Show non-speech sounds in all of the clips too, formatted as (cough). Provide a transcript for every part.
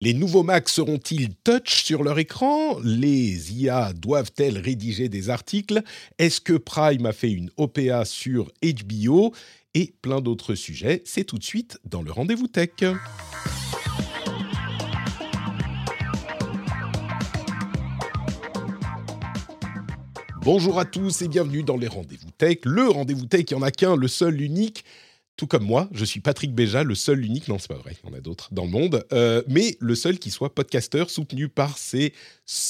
Les nouveaux Macs seront-ils touch sur leur écran? Les IA doivent-elles rédiger des articles? Est-ce que Prime a fait une OPA sur HBO Et plein d'autres sujets, c'est tout de suite dans le rendez-vous tech. Bonjour à tous et bienvenue dans les rendez-vous tech. Le rendez-vous tech, il n'y en a qu'un, le seul, l'unique. Tout comme moi, je suis Patrick Béja, le seul, l'unique, non c'est pas vrai, il y en a d'autres dans le monde, euh, mais le seul qui soit podcasteur soutenu par ses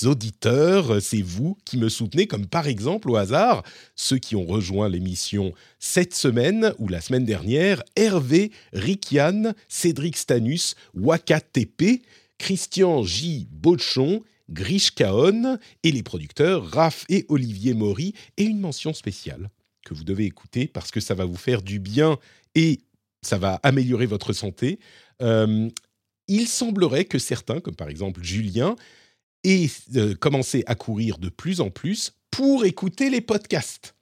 auditeurs, c'est vous qui me soutenez, comme par exemple au hasard, ceux qui ont rejoint l'émission cette semaine ou la semaine dernière, Hervé, Rikian, Cédric Stanus, Waka TP, Christian J. Bochon, Grish Kaon et les producteurs Raph et Olivier Maury et une mention spéciale que vous devez écouter parce que ça va vous faire du bien et ça va améliorer votre santé. Euh, il semblerait que certains, comme par exemple Julien, aient euh, commencé à courir de plus en plus pour écouter les podcasts.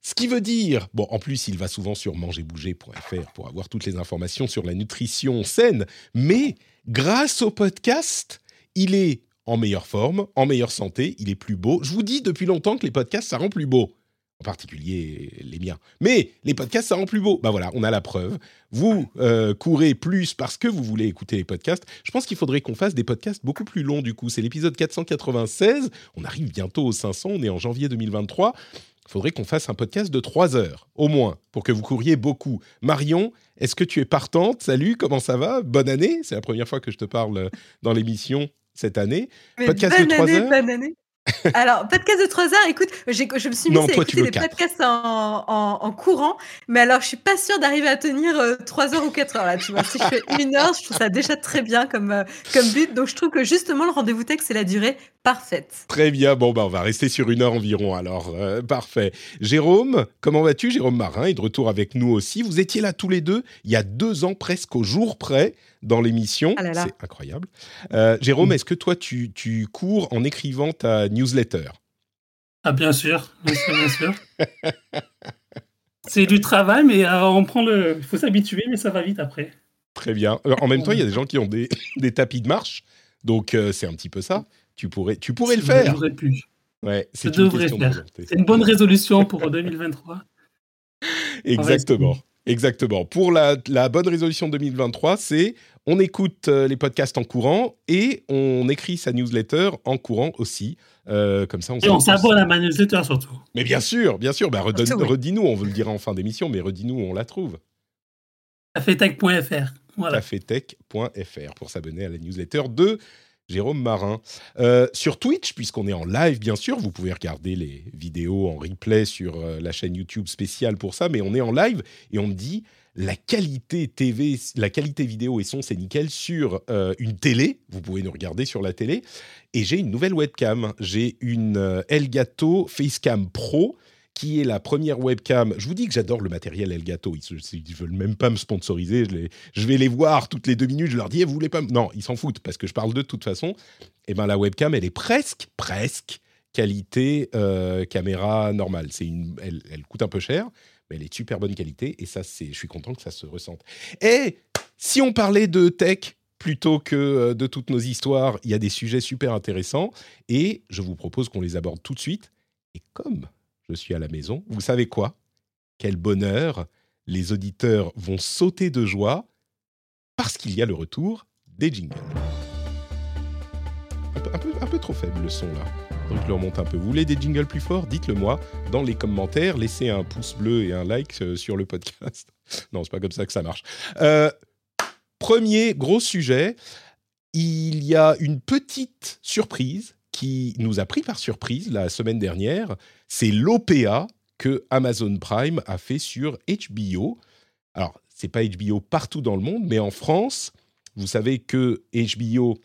Ce qui veut dire, bon, en plus, il va souvent sur mangerbouger.fr pour avoir toutes les informations sur la nutrition saine, mais grâce au podcast, il est en meilleure forme, en meilleure santé, il est plus beau. Je vous dis depuis longtemps que les podcasts, ça rend plus beau. En particulier les miens. Mais les podcasts, ça rend plus beau. Ben voilà, on a la preuve. Vous euh, courez plus parce que vous voulez écouter les podcasts. Je pense qu'il faudrait qu'on fasse des podcasts beaucoup plus longs du coup. C'est l'épisode 496. On arrive bientôt aux 500. On est en janvier 2023. Il faudrait qu'on fasse un podcast de 3 heures, au moins, pour que vous couriez beaucoup. Marion, est-ce que tu es partante? Salut, comment ça va? Bonne année C'est la première fois que je te parle dans l'émission cette année. Mais podcast bonne de 3 année, heures bonne année. Alors, podcast de 3 heures, écoute, je me suis mise à toi, écouter des podcasts en, en- en courant, mais alors je suis pas sûre d'arriver à tenir 3 heures ou 4 heures là, tu vois. Si je fais une heure, je trouve ça déjà très bien comme, euh, comme but, donc je trouve que justement le rendez-vous tech, c'est la durée parfaite. Très bien, bon, bah, on va rester sur une heure environ alors. Euh, parfait. Jérôme, comment vas-tu? Jérôme Marin est de retour avec nous aussi. Vous étiez là tous les deux il y a deux ans presque au jour près dans l'émission. Ah. C'est incroyable. Euh, Jérôme, est-ce que toi tu, tu cours en écrivant ta newsletter? Ah, bien sûr, bien sûr, bien sûr. C'est du travail, mais euh, on prend le. Il faut s'habituer, mais ça va vite après. Très bien. Euh, en même temps, il y a des gens qui ont des, (laughs) des tapis de marche, donc euh, c'est un petit peu ça. Tu pourrais, tu pourrais le Je faire. devrais plus. Ouais, Je une. C'est une bonne résolution pour 2023. (laughs) Exactement. Exactement. Pour la, la bonne résolution 2023, c'est on écoute euh, les podcasts en courant et on écrit sa newsletter en courant aussi. Euh, comme ça, on Et on s'abonne à ma newsletter surtout. Mais bien sûr, bien sûr. Bah, redonne- Surtout, oui. Redis-nous, on vous le dira en fin d'émission, mais redis-nous où on la trouve. Cafetech.fr. Voilà. cafetech.fr pour s'abonner à la newsletter de Jérôme Marin. Euh, sur Twitch, puisqu'on est en live, bien sûr, vous pouvez regarder les vidéos en replay sur euh, la chaîne YouTube spéciale pour ça, mais on est en live et on me dit la qualité TV, la qualité vidéo et son, c'est nickel sur euh, une télé. Vous pouvez nous regarder sur la télé. Et j'ai une nouvelle webcam. J'ai une Elgato Facecam Pro qui est la première webcam. Je vous dis que j'adore le matériel Elgato. Ils ne veulent même pas me sponsoriser. Je, vais les voir toutes les deux minutes. Je leur dis, Eh, vous voulez pas Non, ils s'en foutent parce que je parle de toute façon. Et ben la webcam, elle est presque, presque qualité euh, caméra normale. C'est une, elle, elle coûte un peu cher, mais elle est de super bonne qualité. Et ça, c'est, je suis content que ça se ressente. Et si on parlait de tech plutôt que euh, de toutes nos histoires, il y a des sujets super intéressants. Et je vous propose qu'on les aborde tout de suite. Et comme je suis à la maison, vous savez quoi? Quel bonheur Les auditeurs vont sauter de joie parce qu'il y a le retour des jingles. Un peu, trop faible le son là. Donc je le remonte un peu. Vous voulez des jingles plus forts? Dites-le moi dans les commentaires. Laissez un pouce bleu et un like euh, sur le podcast. (laughs) non, c'est pas comme ça que ça marche. Euh, premier gros sujet. Il y a une petite surprise qui nous a pris par surprise la semaine dernière. C'est l'OPA que Amazon Prime a fait sur HBO. Alors, c'est pas HBO partout dans le monde, mais en France, vous savez que HBO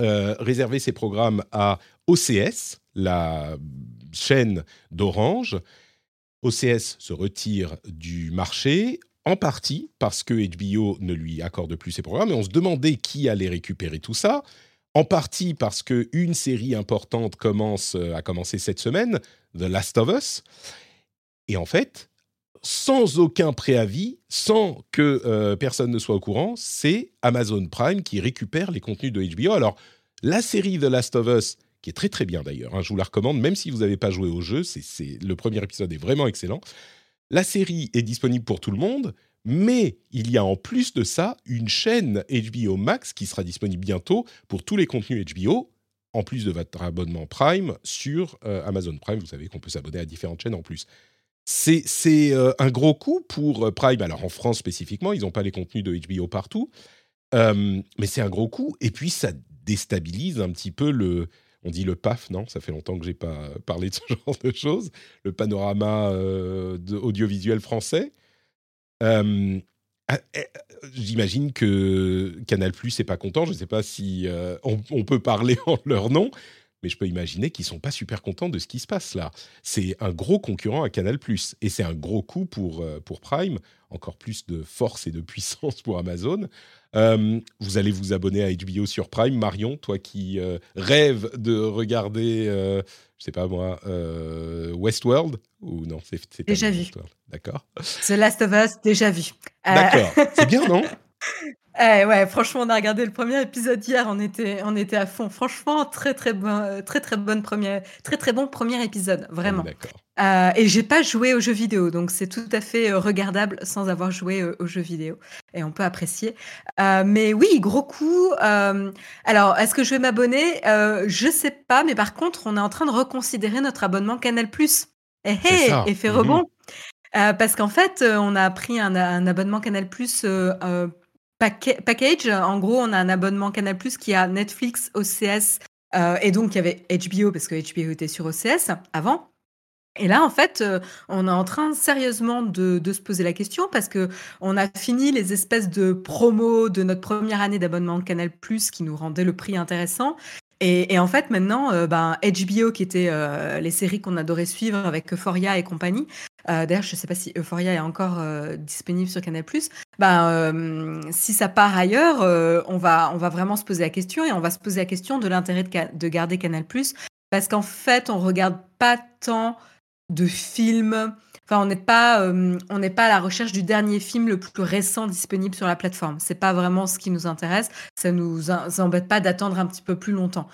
euh, réservait ses programmes à OCS, la chaîne d'Orange. OCS se retire du marché, en partie parce que HBO ne lui accorde plus ses programmes, et on se demandait qui allait récupérer tout ça. En partie parce qu'une série importante commence, euh, a commencé cette semaine, The Last of Us. Et en fait, sans aucun préavis, sans que euh, personne ne soit au courant, c'est Amazon Prime qui récupère les contenus de HBO. Alors, la série The Last of Us, qui est très très bien d'ailleurs, hein, je vous la recommande, même si vous n'avez pas joué au jeu, c'est, le premier épisode est vraiment excellent. La série est disponible pour tout le monde, mais il y a en plus de ça une chaîne HBO Max qui sera disponible bientôt pour tous les contenus HBO, en plus de votre abonnement Prime sur euh, Amazon Prime. Vous savez qu'on peut s'abonner à différentes chaînes en plus. C'est, euh, un gros coup pour euh, Prime. Alors en France spécifiquement, ils n'ont pas les contenus de HBO partout, mais c'est un gros coup. Et puis ça déstabilise un petit peu le, on dit le PAF, non? Ça fait longtemps que j'ai pas parlé de ce (laughs) genre de choses. Le panorama audiovisuel français. Ah, eh, j'imagine que Canal Plus n'est pas content. Je ne sais pas si euh, on, peut parler (laughs) en leur nom, mais je peux imaginer qu'ils sont pas super contents de ce qui se passe là. C'est un gros concurrent à Canal et c'est un gros coup pour pour Prime. Encore plus de force et de (laughs) puissance pour Amazon. Euh, vous allez vous abonner à HBO sur Prime. Marion, toi qui euh, rêves de regarder, euh, je sais pas moi, Westworld? Ou non c'est déjà vu. D'accord. The Last of Us, déjà vu. D'accord. C'est bien, non? (laughs) Eh ouais, franchement, on a regardé le premier épisode hier, on était, on était à fond. Franchement, très très bon, très très bonne première, très très bon premier épisode, vraiment. Euh, et j'ai pas joué aux jeux vidéo, donc c'est tout à fait euh, regardable sans avoir joué euh, aux jeux vidéo, et on peut apprécier. Euh, mais oui, gros coup. alors, est-ce que je vais m'abonner? Je sais pas, mais par contre, on est en train de reconsidérer notre abonnement Canal+. Et eh, hey, eh, effet mhm. rebond. parce qu'en fait, on a pris un, un abonnement Canal Plus package. En gros, on a un abonnement Canal qui a Netflix, OCS, euh, et donc il y avait HBO parce que HBO était sur OCS avant. Et là, en fait, euh, on est en train sérieusement de, se poser la question parce que on a fini les espèces de promos de notre première année d'abonnement Canal qui nous rendaient le prix intéressant. Et, en fait, maintenant, euh, ben, HBO, qui était les séries qu'on adorait suivre avec Euphoria et compagnie, euh, d'ailleurs, je ne sais pas si Euphoria est encore euh, disponible sur Canal+. Ben, euh, si ça part ailleurs, on, va, on va vraiment se poser la question et on va se poser la question de l'intérêt de, garder Canal+. Parce qu'en fait, on regarde pas tant de films. Enfin, on n'est pas, on n'est pas à la recherche du dernier film le plus récent disponible sur la plateforme. C'est pas vraiment ce qui nous intéresse. Ça nous embête pas d'attendre un petit peu plus longtemps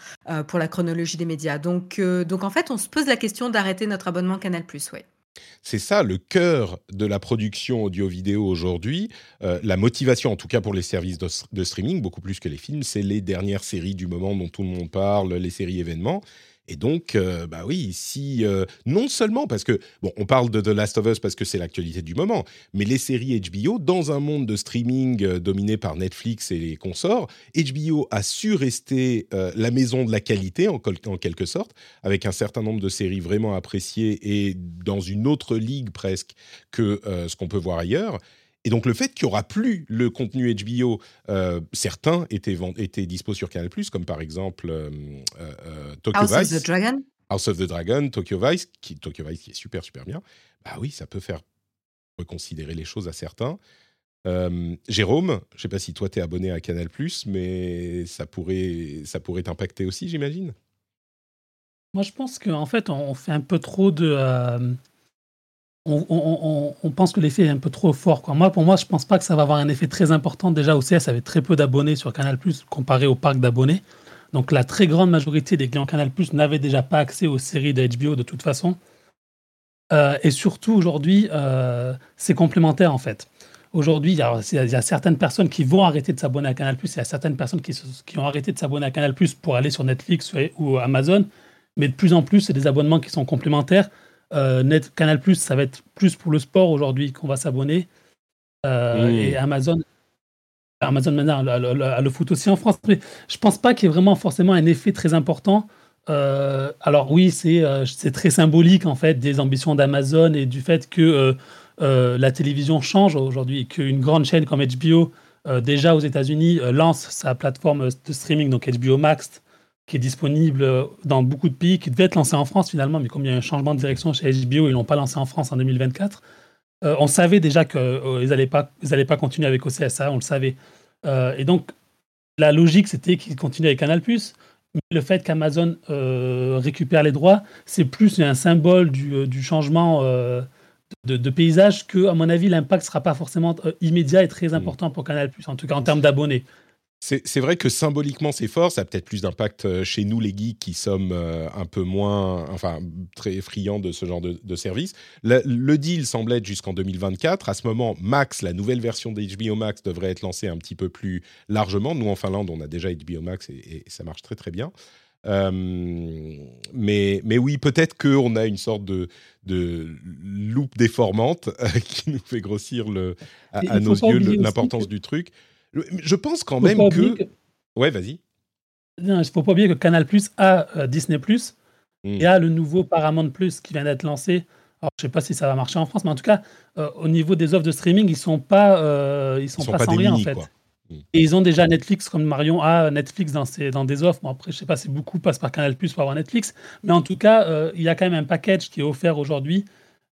pour la chronologie des médias. Donc, donc en fait, on se pose la question d'arrêter notre abonnement Canal+. Ouais. C'est ça le cœur de la production audio-vidéo aujourd'hui. Euh, la motivation, en tout cas pour les services de, streaming, beaucoup plus que les films, c'est les dernières séries du moment dont tout le monde parle, les séries événements. Et donc, euh, bah oui, si euh, non seulement parce que bon, on parle de The Last of Us parce que c'est l'actualité du moment, mais les séries HBO dans un monde de streaming euh, dominé par Netflix et les consorts, HBO a su rester la maison de la qualité en, en, quelque sorte, avec un certain nombre de séries vraiment appréciées et dans une autre ligue presque que ce qu'on peut voir ailleurs. Et donc le fait qu'il n'y aura plus le contenu HBO, euh, certains étaient, étaient dispo sur Canal+, comme par exemple euh, euh, Tokyo House Vice. of the Dragon House of the Dragon, Tokyo Vice, qui, Tokyo Vice qui est super super bien. Bah oui, ça peut faire reconsidérer les choses à certains. Jérôme, je ne sais pas si toi tu es abonné à Canal+, mais ça pourrait, ça pourrait t'impacter aussi, j'imagine? Moi je pense qu'en fait on fait un peu trop de on, pense que l'effet est un peu trop fort. Moi, pour moi, je pense pas que ça va avoir un effet très important. Déjà, OCS avait très peu d'abonnés sur Canal+, comparé au parc d'abonnés. Donc, la très grande majorité des clients Canal+, n'avaient déjà pas accès aux séries de HBO de toute façon. Euh, et surtout, aujourd'hui, euh, c'est complémentaire, en fait. Aujourd'hui, il y, a certaines personnes qui vont arrêter de s'abonner à Canal+, il y a certaines personnes qui, ont arrêté de s'abonner à Canal+, pour aller sur Netflix ou Amazon. Mais de plus en plus, c'est des abonnements qui sont complémentaires Net, Canal Plus, ça va être plus pour le sport aujourd'hui qu'on va s'abonner. Euh, hmm. Et Amazon, Amazon maintenant a le, le, foot aussi en France. Mais je pense pas qu'il y ait vraiment forcément un effet très important. Euh, alors oui, c'est très symbolique en fait des ambitions d'Amazon et du fait que la télévision change aujourd'hui et qu'une grande chaîne comme HBO, déjà aux États-Unis, lance sa plateforme de streaming, donc HBO Max, qui est disponible dans beaucoup de pays, qui devait être lancé en France finalement, mais comme il y a un changement de direction chez HBO, ils l'ont pas lancé en France en 2024. on savait déjà qu'ils n'allaient pas, ils pas continuer avec OCSA, on le savait. et donc, la logique, c'était qu'ils continuent avec Canal+. Mais le fait qu'Amazon euh, récupère les droits, c'est plus un symbole du, euh, changement euh, de, paysage que, à mon avis, l'impact ne sera pas forcément immédiat et très mmh. important pour Canal+, en tout cas en termes d'abonnés. C'est vrai que symboliquement c'est fort, ça a peut-être plus d'impact euh, chez nous les geeks qui sommes euh, un peu moins, enfin très friands de ce genre de, service. Le, deal semble être jusqu'en 2024. À ce moment, Max, la nouvelle version d'HBO Max devrait être lancée un petit peu plus largement. Nous en Finlande, on a déjà HBO Max et, ça marche très très bien. Euh, mais, mais oui, peut-être qu'on a une sorte de, de loupe déformante (laughs) qui nous fait grossir le, à, nos yeux l'importance du truc. Je pense quand même que... Ouais, vas-y. Il ne faut pas oublier que Canal Plus a euh, Disney Plus hmm. et a le nouveau Paramount Plus qui vient d'être lancé. Alors, je ne sais pas si ça va marcher en France, mais en tout cas, euh, au niveau des offres de streaming, ils sont pas, euh, ils sont, pas, sans rien en fait. Hmm. Et ils ont déjà Netflix, comme Marion a Netflix dans, ses, dans des offres. Bon, après, je sais pas si beaucoup passent par Canal Plus pour avoir Netflix, mais en tout cas, il y a quand même un package qui est offert aujourd'hui.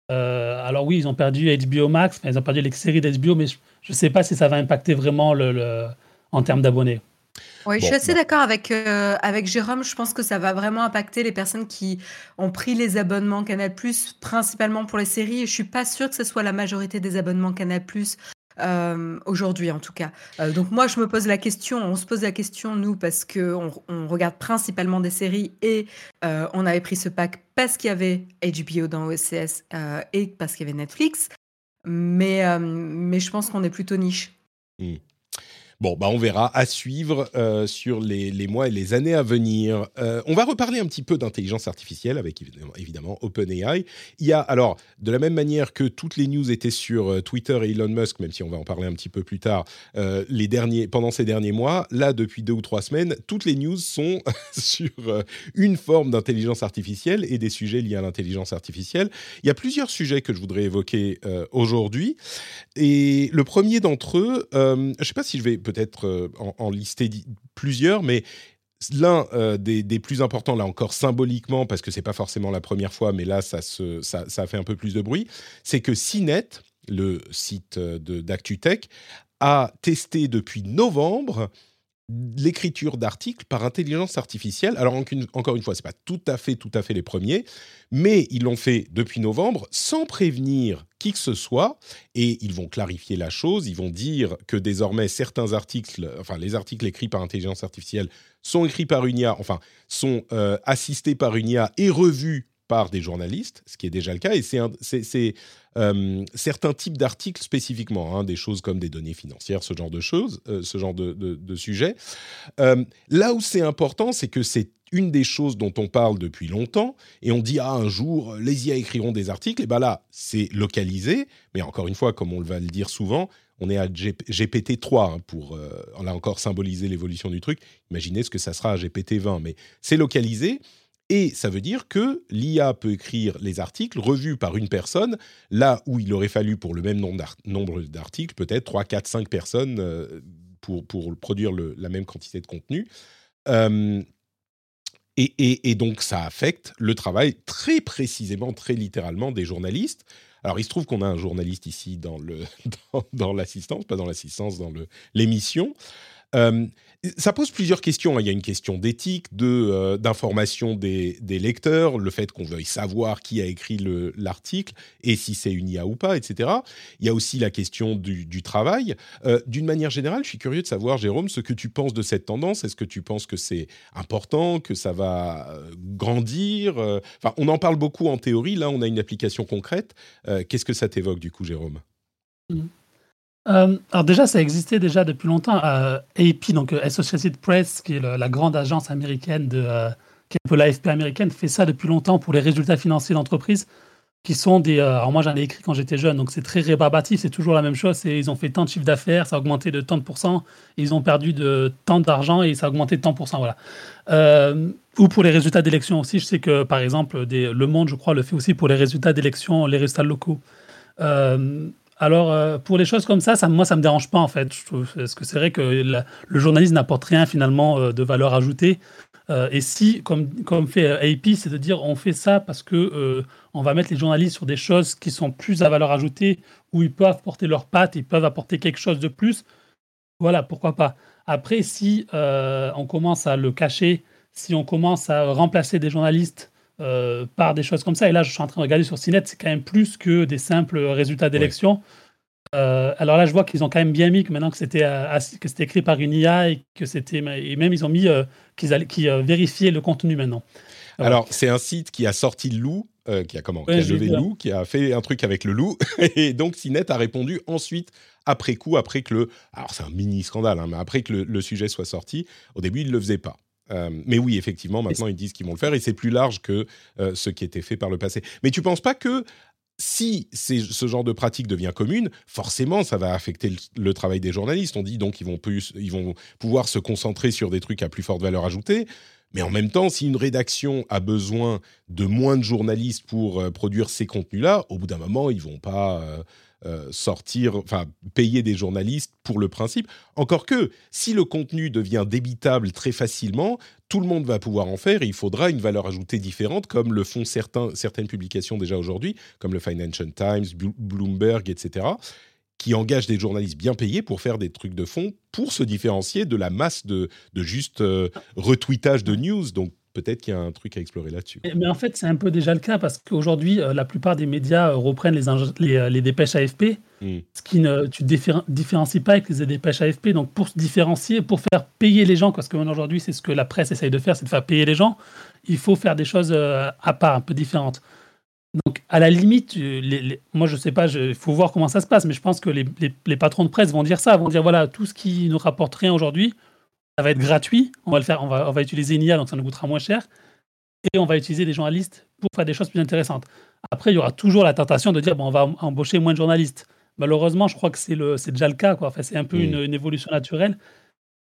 Alors oui, ils ont perdu HBO Max, ils ont perdu les séries d'HBO, mais je ne sais pas si ça va impacter vraiment le, en termes d'abonnés. Oui, je suis assez d'accord avec, euh, avec Jérôme. Je pense que ça va vraiment impacter les personnes qui ont pris les abonnements Canal+, principalement pour les séries. Et je suis pas sûre que ce soit la majorité des abonnements Canal+, euh, aujourd'hui en tout cas. Euh, donc moi, je me pose la question, on se pose la question, nous, parce qu'on on regarde principalement des séries et on avait pris ce pack parce qu'il y avait HBO dans OCS et parce qu'il y avait Netflix. Mais, euh, mais je pense qu'on est plutôt niche. Mmh. Bon, bah on verra à suivre euh, sur les, mois et les années à venir. Euh, on va reparler un petit peu d'intelligence artificielle avec évidemment, évidemment, OpenAI. Il y a alors de la même manière que toutes les news étaient sur euh, Twitter et Elon Musk, même si on va en parler un petit peu plus tard, les derniers pendant ces derniers mois, là depuis deux ou trois semaines, toutes les news sont (laughs) sur une forme d'intelligence artificielle et des sujets liés à l'intelligence artificielle. Il y a plusieurs sujets que je voudrais évoquer aujourd'hui et le premier d'entre eux, je ne sais pas si je vais peut-être euh, en, lister plusieurs, mais l'un euh, des, plus importants, là encore symboliquement, parce que c'est pas forcément la première fois, mais là ça, fait un peu plus de bruit, c'est que CNET, le site euh, d'ActuTech, a testé depuis novembre l'écriture d'articles par intelligence artificielle. Alors encore une fois, c'est pas tout à fait tout à fait les premiers, mais ils l'ont fait depuis novembre sans prévenir qui que ce soit et ils vont clarifier la chose, ils vont dire que désormais certains articles enfin les articles écrits par intelligence artificielle sont écrits par une IA, enfin sont euh, assistés par une IA et revus par des journalistes, ce qui est déjà le cas, et c'est euh, certains types d'articles spécifiquement, hein, des choses comme des données financières, ce genre de choses, euh, ce genre de, de, sujets. Euh, là où c'est important, c'est que c'est une des choses dont on parle depuis longtemps, et on dit, ah, un jour, les IA écriront des articles, et bien là, c'est localisé, mais encore une fois, comme on va le dire souvent, on est à GPT-3 hein, pour, on a encore symbolisé l'évolution du truc. Imaginez ce que ça sera à GPT-20, mais c'est localisé. Et ça veut dire que l'IA peut écrire les articles revus par une personne, là où il aurait fallu pour le même nombre d'articles, peut-être 3, 4, 5 personnes euh, pour, pour produire la même quantité de contenu. Euh, et, et, donc ça affecte le travail très précisément, très littéralement des journalistes. Alors il se trouve qu'on a un journaliste ici dans l'assistance, (laughs) dans, dans pas dans l'assistance, dans l'émission. Euh, ça pose plusieurs questions. Hein. Il y a une question d'éthique, de euh, d'information des, lecteurs, le fait qu'on veuille savoir qui a écrit l'article et si c'est une IA ou pas, etc. Il y a aussi la question du, travail. Euh, d'une manière générale, je suis curieux de savoir, Jérôme, ce que tu penses de cette tendance. Est-ce que tu penses que c'est important, que ça va grandir Enfin, on en parle beaucoup en théorie. Là, on a une application concrète. Qu'est-ce que ça t'évoque du coup, Jérôme? Mmh. Euh, alors déjà, ça existait déjà depuis longtemps. Euh, AP, donc euh, Associated Press, qui est la grande agence américaine de, qui est un peu l'AFP américaine, fait ça depuis longtemps pour les résultats financiers d'entreprise, qui sont des. alors moi, j'en ai écrit quand j'étais jeune, donc c'est très rébarbatif, c'est toujours la même chose. Ils ont fait tant de chiffre d'affaires, ça a augmenté de tant de pourcents, ils ont perdu de tant d'argent et ça a augmenté de tant de pourcents, voilà. ou pour les résultats d'élections aussi, je sais que par exemple, Le Monde, je crois, le fait aussi pour les résultats d'élections, les résultats locaux. Euh, alors, euh, pour les choses comme ça, ça moi, ça me dérange pas en fait. Parce que c'est vrai que le journalisme n'apporte rien finalement euh, de valeur ajoutée. Euh, et si, comme, fait AP, c'est de dire on fait ça parce que on va mettre les journalistes sur des choses qui sont plus à valeur ajoutée, où ils peuvent porter leurs pattes, ils peuvent apporter quelque chose de plus. Voilà, pourquoi pas. Après, si on commence à le cacher, si on commence à remplacer des journalistes euh, par des choses comme ça, et là je suis en train de regarder sur CNET, c'est quand même plus que des simples résultats d'élection. Euh, alors là, je vois qu'ils ont quand même bien mis que maintenant que c'était euh, que c'était écrit par une IA et que c'était et même ils ont mis euh, qu'ils allaient qui euh, vérifiaient le contenu maintenant. Ah. Alors, c'est un site qui a sorti le loup, euh, qui a comment Ouais, Qui a levé le loup, qui a fait un truc avec le loup. (laughs) Et donc, CNET a répondu ensuite, après coup, après que le. Alors, c'est un mini scandale, hein, mais après que le, le sujet soit sorti, au début, ne le faisaient pas. Euh, mais oui, effectivement, maintenant, ils disent qu'ils vont le faire et c'est plus large que euh, ce qui était fait par le passé. Mais tu penses pas que si ce genre de pratique devient commune, forcément, ça va affecter le, le travail des journalistes. On dit donc ils vont, plus, ils vont pouvoir se concentrer sur des trucs à plus forte valeur ajoutée. Mais en même temps, si une rédaction a besoin de moins de journalistes pour euh, produire ces contenus-là, au bout d'un moment, ils vont pas euh, sortir, enfin, payer des journalistes pour le principe. Encore que, si le contenu devient débitable très facilement, tout le monde va pouvoir en faire et il faudra une valeur ajoutée différente, comme le font certains, certaines publications déjà aujourd'hui, comme le Financial Times, Blo- Bloomberg, etc., qui engagent des journalistes bien payés pour faire des trucs de fond pour se différencier de la masse de, de juste euh, retweetage de news. Donc peut-être qu'il y a un truc à explorer là-dessus. Mais mais en fait, c'est un peu déjà le cas parce qu'aujourd'hui, euh, la plupart des médias euh, reprennent les, euh, les dépêches AFP, Mm. ce qui ne tu diffé- différencies pas avec les dépêches AFP. Donc, pour se différencier, pour faire payer les gens, parce qu'aujourd'hui, c'est ce que la presse essaye de faire, c'est de faire payer les gens, il faut faire des choses à part, un peu différentes. Donc, à la limite, les- les- moi, je sais pas, il faut voir comment ça se passe, mais je pense que les, les- patrons de presse vont dire ça, vont dire voilà, tout ce qui nous rapporte rien aujourd'hui, ça va être gratuit, on va le faire, on va, on va utiliser une IA, donc ça nous coûtera moins cher et on va utiliser des journalistes pour faire des choses plus intéressantes. Après, il y aura toujours la tentation de dire bon, on va em- embaucher moins de journalistes. Malheureusement, je crois que c'est le- c'est déjà le cas. Quoi. Enfin, c'est un peu Mm. une, une évolution naturelle.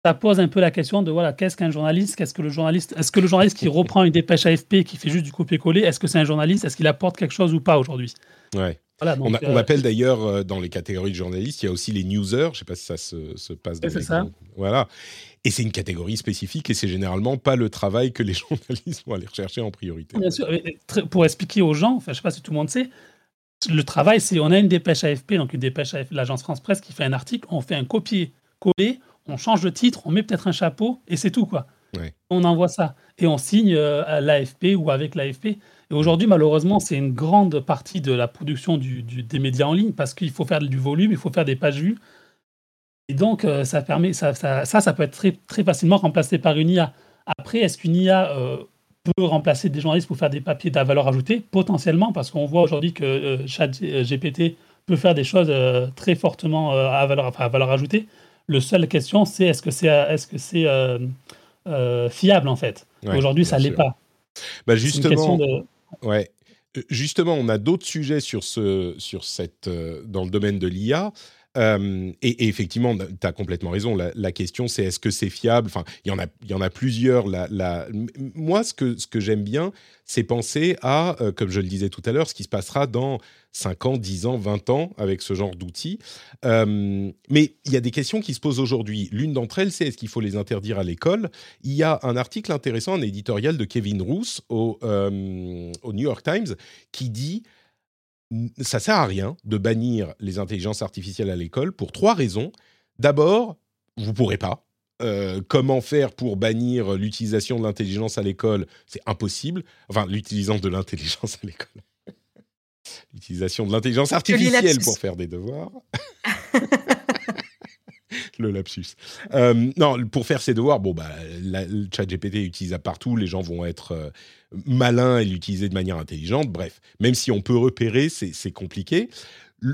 Ça pose un peu la question de voilà, qu'est-ce qu'un journaliste? Qu'est-ce que le journaliste Est-ce que le journaliste qui (laughs) reprend une dépêche AFP, qui fait juste du copier-coller, est-ce que c'est un journaliste? Est-ce qu'il apporte quelque chose ou pas aujourd'hui? Ouais. Voilà, donc, on, euh, appelle d'ailleurs euh, dans les catégories de journalistes, il y a aussi les newsers. Je ne sais pas si ça se, se passe dans les ça. Voilà. Et c'est une catégorie spécifique et c'est généralement pas le travail que les (laughs) journalistes vont aller rechercher en priorité. Bien sûr, pour expliquer aux gens, enfin, je ne sais pas si tout le monde sait, le travail, c'est on a une dépêche AFP, donc une dépêche AFP de l'agence France Presse qui fait un article, on fait un copier-coller, on change le titre, on met peut-être un chapeau et c'est tout quoi. Ouais. On envoie ça et on signe euh, à l'AFP ou avec l'AFP. Aujourd'hui, malheureusement, c'est une grande partie de la production du- du- des médias en ligne parce qu'il faut faire du volume, il faut faire des pages vues. Et donc, euh, ça permet, ça, ça, ça, ça peut être très, très facilement remplacé par une IA. Après, est-ce qu'une IA euh, peut remplacer des journalistes pour faire des papiers de valeur ajoutée? Potentiellement, parce qu'on voit aujourd'hui que euh, ChatGPT peut faire des choses euh, très fortement à, valeur, enfin, à valeur ajoutée. Le seule question, c'est est-ce que c'est est-ce que c'est fiable en fait? Ouais, Aujourd'hui, ça bien l'est pas. Bah C'est une question justement, de. Ouais. Euh, Justement, on a d'autres sujets sur ce, sur cette, euh, dans le domaine de l'IA. Euh, et, effectivement, tu as complètement raison. La, question, c'est est-ce que c'est fiable? Enfin, il y en a, plusieurs. Moi, ce que, j'aime bien, c'est penser à, euh, comme je le disais tout à l'heure, ce qui se passera dans 5 ans, 10 ans, 20 ans avec ce genre d'outils. Euh, mais il y a des questions qui se posent aujourd'hui. L'une d'entre elles, c'est est-ce qu'il faut les interdire à l'école? Il y a un article intéressant, un éditorial de Kevin Roos au New York Times qui dit ça sert à rien de bannir les intelligences artificielles à l'école pour trois raisons. D'abord, vous pourrez pas. Euh, comment faire pour bannir l'utilisation de l'intelligence à l'école? C'est impossible. Enfin, l'utilisation de l'intelligence à l'école. (laughs) L'utilisation de l'intelligence artificielle pour faire des devoirs. (laughs) (laughs) le lapsus. Euh, non, pour faire ses devoirs, bon, bah, le chat GPT est utilisable partout, les gens vont être euh, malins et l'utiliser de manière intelligente. Bref, même si on peut repérer, c'est compliqué.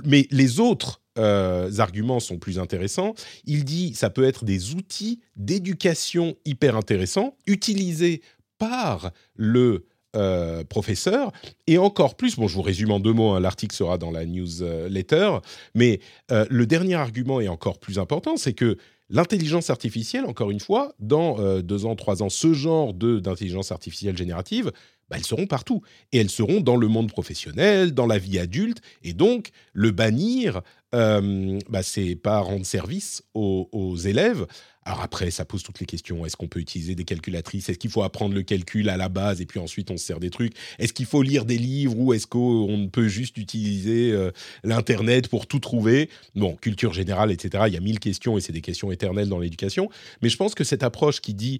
Mais les autres euh, arguments sont plus intéressants. Il dit ça peut être des outils d'éducation hyper intéressants, utilisés par le euh, professeur, et encore plus, bon, je vous résume en deux mots, hein, l'article sera dans la newsletter, mais euh, le dernier argument est encore plus important, c'est que l'intelligence artificielle, encore une fois, dans euh, deux ans, trois ans, ce genre d'intelligence artificielle générative, bah, elles seront partout. Et elles seront dans le monde professionnel, dans la vie adulte. Et donc, le bannir, euh, bah, c'est pas rendre service aux, élèves. Alors après, ça pose toutes les questions. Est-ce qu'on peut utiliser des calculatrices? Est-ce qu'il faut apprendre le calcul à la base et puis ensuite on se sert des trucs? Est-ce qu'il faut lire des livres ou est-ce qu'on peut juste utiliser euh, l'Internet pour tout trouver? Bon, culture générale, etc. Il y a mille questions et c'est des questions éternelles dans l'éducation. Mais je pense que cette approche qui dit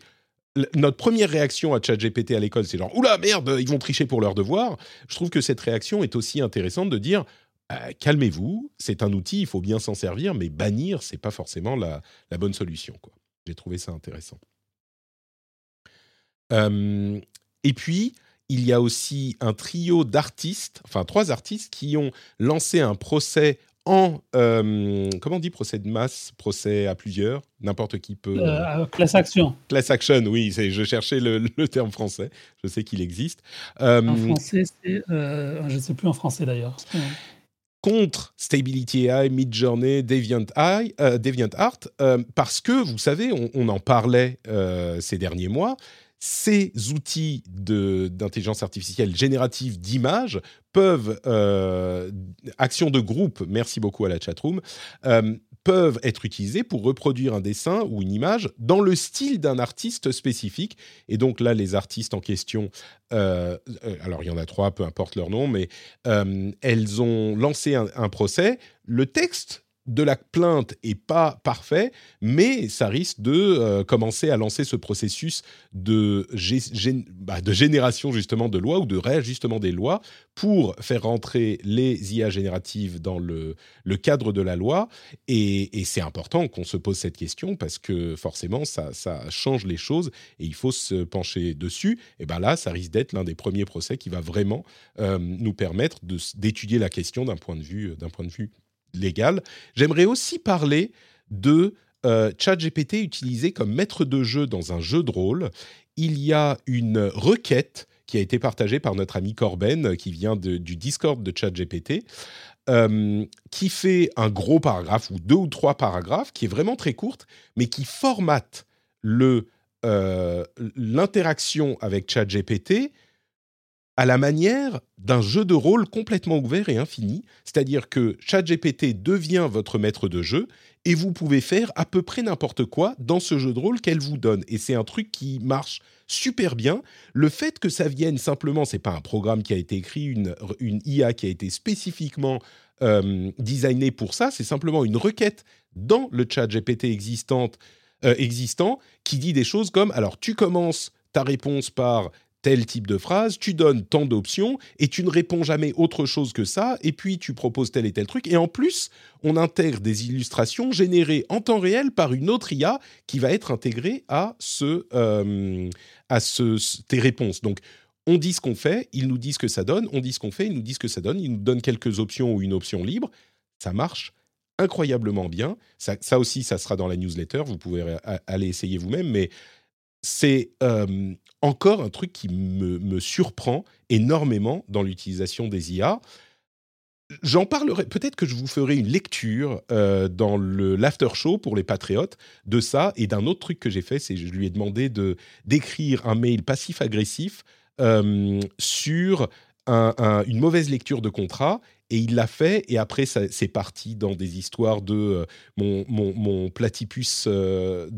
notre première réaction à ChatGPT à l'école, c'est genre oula merde, ils vont tricher pour leurs devoirs. Je trouve que cette réaction est aussi intéressante de dire euh, calmez-vous, c'est un outil, il faut bien s'en servir, mais bannir, c'est pas forcément la, bonne solution. J'ai trouvé ça intéressant. Euh, et puis, il y a aussi un trio d'artistes, enfin trois artistes, qui ont lancé un procès en euh, comment on dit procès de masse, procès à plusieurs, n'importe qui peut. Euh, class action. Class action, oui, je cherchais le, terme français. Je sais qu'il existe. Euh, en français, c'est, je ne sais plus en français d'ailleurs. Contre Stability AI, Midjourney, Deviant, AI, DeviantArt, parce que vous savez, on en parlait ces derniers mois ces outils d'intelligence artificielle générative d'images peuvent, euh, de groupe, merci beaucoup à la chatroom, euh, peuvent être utilisés pour reproduire un dessin ou une image dans le style d'un artiste spécifique. Et donc là, les artistes en question, euh, alors il y en a trois, peu importe leur nom, mais elles ont lancé un procès. Le texte de la plainte est pas parfait, mais ça risque de euh, commencer à lancer ce processus de, bah, de génération justement de lois ou de réajustement des lois pour faire rentrer les IA génératives dans le, cadre de la loi. Et, c'est important qu'on se pose cette question parce que forcément, ça, change les choses et il faut se pencher dessus. Et ben là, ça risque d'être l'un des premiers procès qui va vraiment euh, nous permettre d'étudier la question d'un point point de vue légal. J'aimerais aussi parler de euh, ChatGPT utilisé comme maître de jeu dans un jeu de rôle. Il y a une requête qui a été partagée par notre ami Corben, qui vient du Discord de ChatGPT, euh, qui fait un gros paragraphe, ou deux ou trois paragraphes, qui est vraiment très courte, mais qui formate euh, l'interaction avec ChatGPT à la manière d'un jeu de rôle complètement ouvert et infini, c'est-à-dire que ChatGPT devient votre maître de jeu et vous pouvez faire à peu près n'importe quoi dans ce jeu de rôle qu'elle vous donne. Et c'est un truc qui marche super bien. Le fait que ça vienne simplement, c'est pas un programme qui a été écrit, une, IA qui a été spécifiquement euh, designée pour ça, c'est simplement une requête dans le ChatGPT existante, euh, existant qui dit des choses comme alors tu commences ta réponse par tel type de phrase, tu donnes tant d'options et tu ne réponds jamais autre chose que ça, et puis tu proposes tel et tel truc. Et en plus, on intègre des illustrations générées en temps réel par une autre IA qui va être intégrée à, ce, euh, à ce, tes réponses. Donc, on dit ce qu'on fait, ils nous disent ce que ça donne, on dit ce qu'on fait, ils nous disent ce que ça donne, ils nous donnent quelques options ou une option libre. Ça marche incroyablement bien. Ça, ça aussi, ça sera dans la newsletter, vous pouvez aller essayer vous-même, mais c'est euh, encore un truc qui me, surprend énormément dans l'utilisation des IA. J'en parlerai, peut-être que je vous ferai une lecture euh, dans l'after show pour les patriotes de ça et d'un autre truc que j'ai fait, c'est je lui ai demandé de d'écrire un mail passif-agressif euh, sur une mauvaise lecture de contrat et il l'a fait et après c'est parti dans des histoires de euh, mon, platypus euh,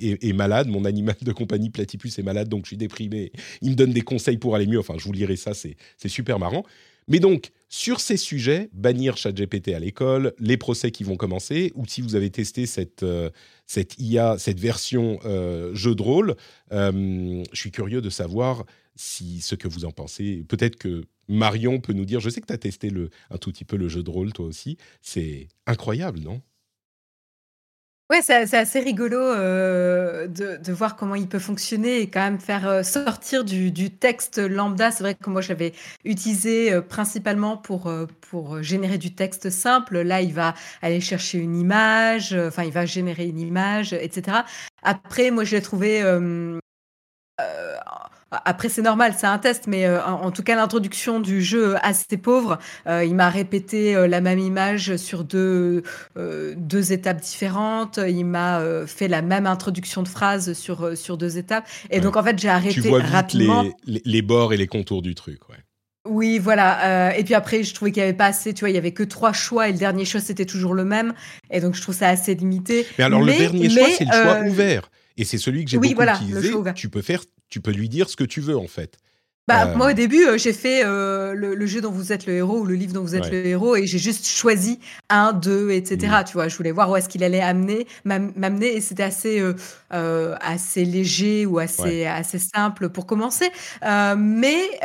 est, malade, mon animal de compagnie platypus est malade donc je suis déprimé. Il me donne des conseils pour aller mieux. Enfin, je vous lirai ça, c'est super marrant. Mais donc, sur ces sujets, bannir ChatGPT à l'école, les procès qui vont commencer, ou si vous avez testé cette, euh, IA, cette version jeu de rôle, je suis curieux de savoir ce que vous en pensez. Peut-être que Marion peut nous dire, je sais que tu as testé un tout petit peu le jeu de rôle toi aussi, c'est incroyable, non? Ouais, c'est assez rigolo euh, de, voir comment il peut fonctionner et quand même faire euh, sortir du, texte lambda. C'est vrai que moi, j'avais utilisé euh, principalement pour, pour générer du texte simple. Là, il va aller chercher une image, enfin, il va générer une image, etc. Après, moi, je l'ai trouvé après, c'est normal, c'est un test, mais euh, en, tout cas, l'introduction du jeu assez pauvre. Euh, il m'a répété euh, la même image sur deux, deux étapes différentes. Il m'a fait la même introduction de phrase sur, sur deux étapes. Et donc, en fait, j'ai arrêté tu vois rapidement. Les, les, bords et les contours du truc, ouais. Oui, voilà. et puis après, je trouvais qu'il n'y avait pas assez, tu vois, il y avait que trois choix et le dernier choix, c'était toujours le même. Et donc, je trouve ça assez limité. Mais alors, le dernier choix, c'est le choix ouvert. Et c'est celui que j'ai beaucoup utilisé. Tu peux faire tu peux lui dire ce que tu veux en fait. Bah, euh. Moi, au début, euh, j'ai fait euh, le, jeu dont vous êtes le héros ou le livre dont vous êtes le héros et j'ai juste choisi un, deux, etc. Tu vois, je voulais voir où est-ce qu'il allait amener, m'amener et c'était assez, assez léger ou assez, assez simple pour commencer. mais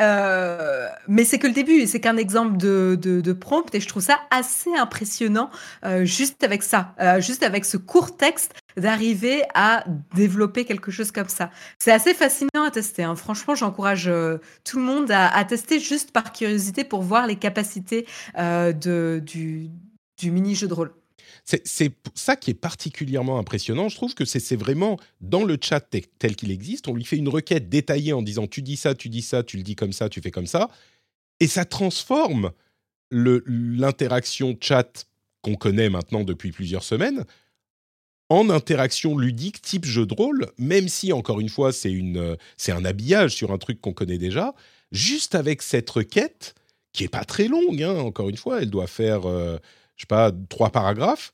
mais c'est que le début et c'est qu'un exemple de, de, de, prompt et je trouve ça assez impressionnant juste avec ça, juste avec ce court texte d'arriver à développer quelque chose comme ça. C'est assez fascinant à tester. Hein. Franchement, j'encourage euh, tout le monde à, tester juste par curiosité pour voir les capacités euh, du, mini-jeu de rôle. C'est ça qui est particulièrement impressionnant. Je trouve que c'est vraiment dans le chat tel qu'il existe. On lui fait une requête détaillée en disant tu dis ça, tu dis ça, tu le dis comme ça, tu fais comme ça. Et ça transforme l'interaction chat qu'on connaît maintenant depuis plusieurs semaines en interaction ludique type jeu de rôle, même si encore une fois euh, c'est un habillage sur un truc qu'on connaît déjà, juste avec cette requête qui est pas très longue, hein, encore une fois, elle doit faire euh, je sais pas trois paragraphes.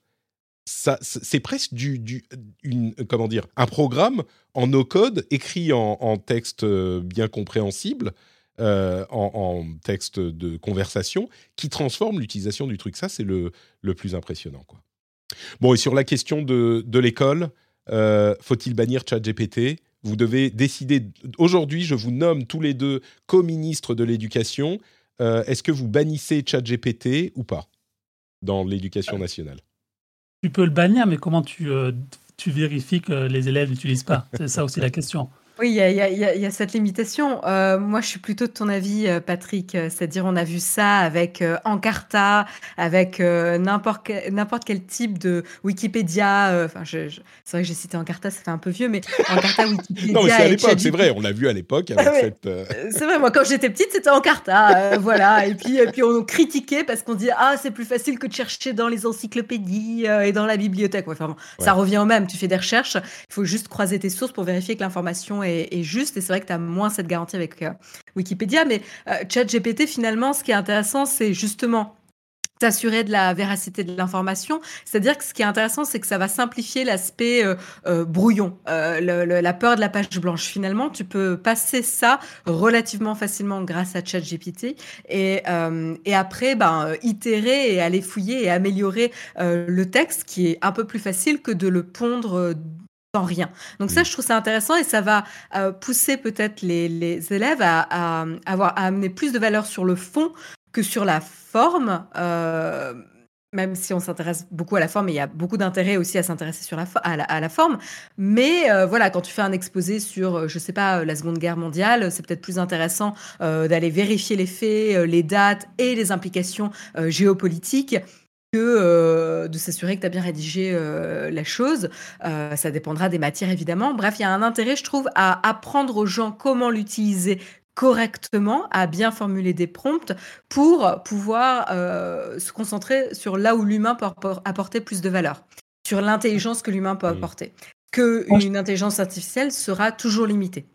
Ça, c'est presque du, une, comment dire un programme en no code écrit en, texte euh, bien compréhensible. en, en, texte de conversation qui transforme l'utilisation du truc. Ça, c'est le, le plus impressionnant. Quoi. Bon, et sur la question de, de l'école, euh, faut-il bannir ChatGPT? Vous devez décider. Aujourd'hui, je vous nomme tous les deux co-ministres de l'éducation. Euh, est-ce que vous bannissez ChatGPT ou pas dans l'éducation nationale? Tu peux le bannir, mais comment tu, euh, tu vérifies que les élèves n'utilisent pas? C'est ça aussi la question. Oui, il y a, cette limitation. Euh, moi, je suis plutôt de ton avis, euh, Patrick. Euh, c'est-à-dire, on a vu ça avec Encarta, avec n'importe quel, type de Wikipédia. Enfin, c'est vrai que j'ai cité Encarta, ça fait un peu vieux, mais Encarta, Wikipédia. (laughs) non, mais c'est à l'époque, c'est vrai, on l'a vu à l'époque avec ah cette. C'est vrai, moi, quand j'étais petite, c'était Encarta. voilà. Et puis, et puis, on critiquait parce qu'on dit Ah, c'est plus facile que de chercher dans les encyclopédies et dans la bibliothèque. Enfin, Ça revient au même. Tu fais des recherches, il faut juste croiser tes sources pour vérifier que l'information est, juste. Et c'est vrai que tu as moins cette garantie avec euh, Wikipédia. Mais euh, ChatGPT, finalement, ce qui est intéressant, c'est justement t'assurer de la véracité de l'information. C'est-à-dire que ce qui est intéressant, c'est que ça va simplifier l'aspect euh, brouillon, la peur de la page blanche. Finalement, tu peux passer ça relativement facilement grâce à ChatGPT et, et après, ben, itérer et aller fouiller et améliorer le texte, qui est un peu plus facile que de le pondre rien. Donc ça, mm. je trouve ça intéressant et ça va euh, pousser peut-être les, élèves à, avoir, à amener plus de valeur sur le fond que sur la forme. Euh, même si on s'intéresse beaucoup à la forme, il y a beaucoup d'intérêt aussi à s'intéresser sur la, à, la, forme. Mais euh, voilà, quand tu fais un exposé sur, je sais pas, la Seconde Guerre mondiale, c'est peut-être plus intéressant d'aller vérifier les faits, les dates et les implications géopolitiques que euh, de s'assurer que tu as bien rédigé euh, la chose. Euh, ça dépendra des matières, évidemment. Bref, il y a un intérêt, je trouve, à apprendre aux gens comment l'utiliser correctement, à bien formuler des prompts pour pouvoir se concentrer sur là où l'humain peut apporter plus de valeur, sur l'intelligence que l'humain peut mmh. apporter. Que une intelligence artificielle sera toujours limitée.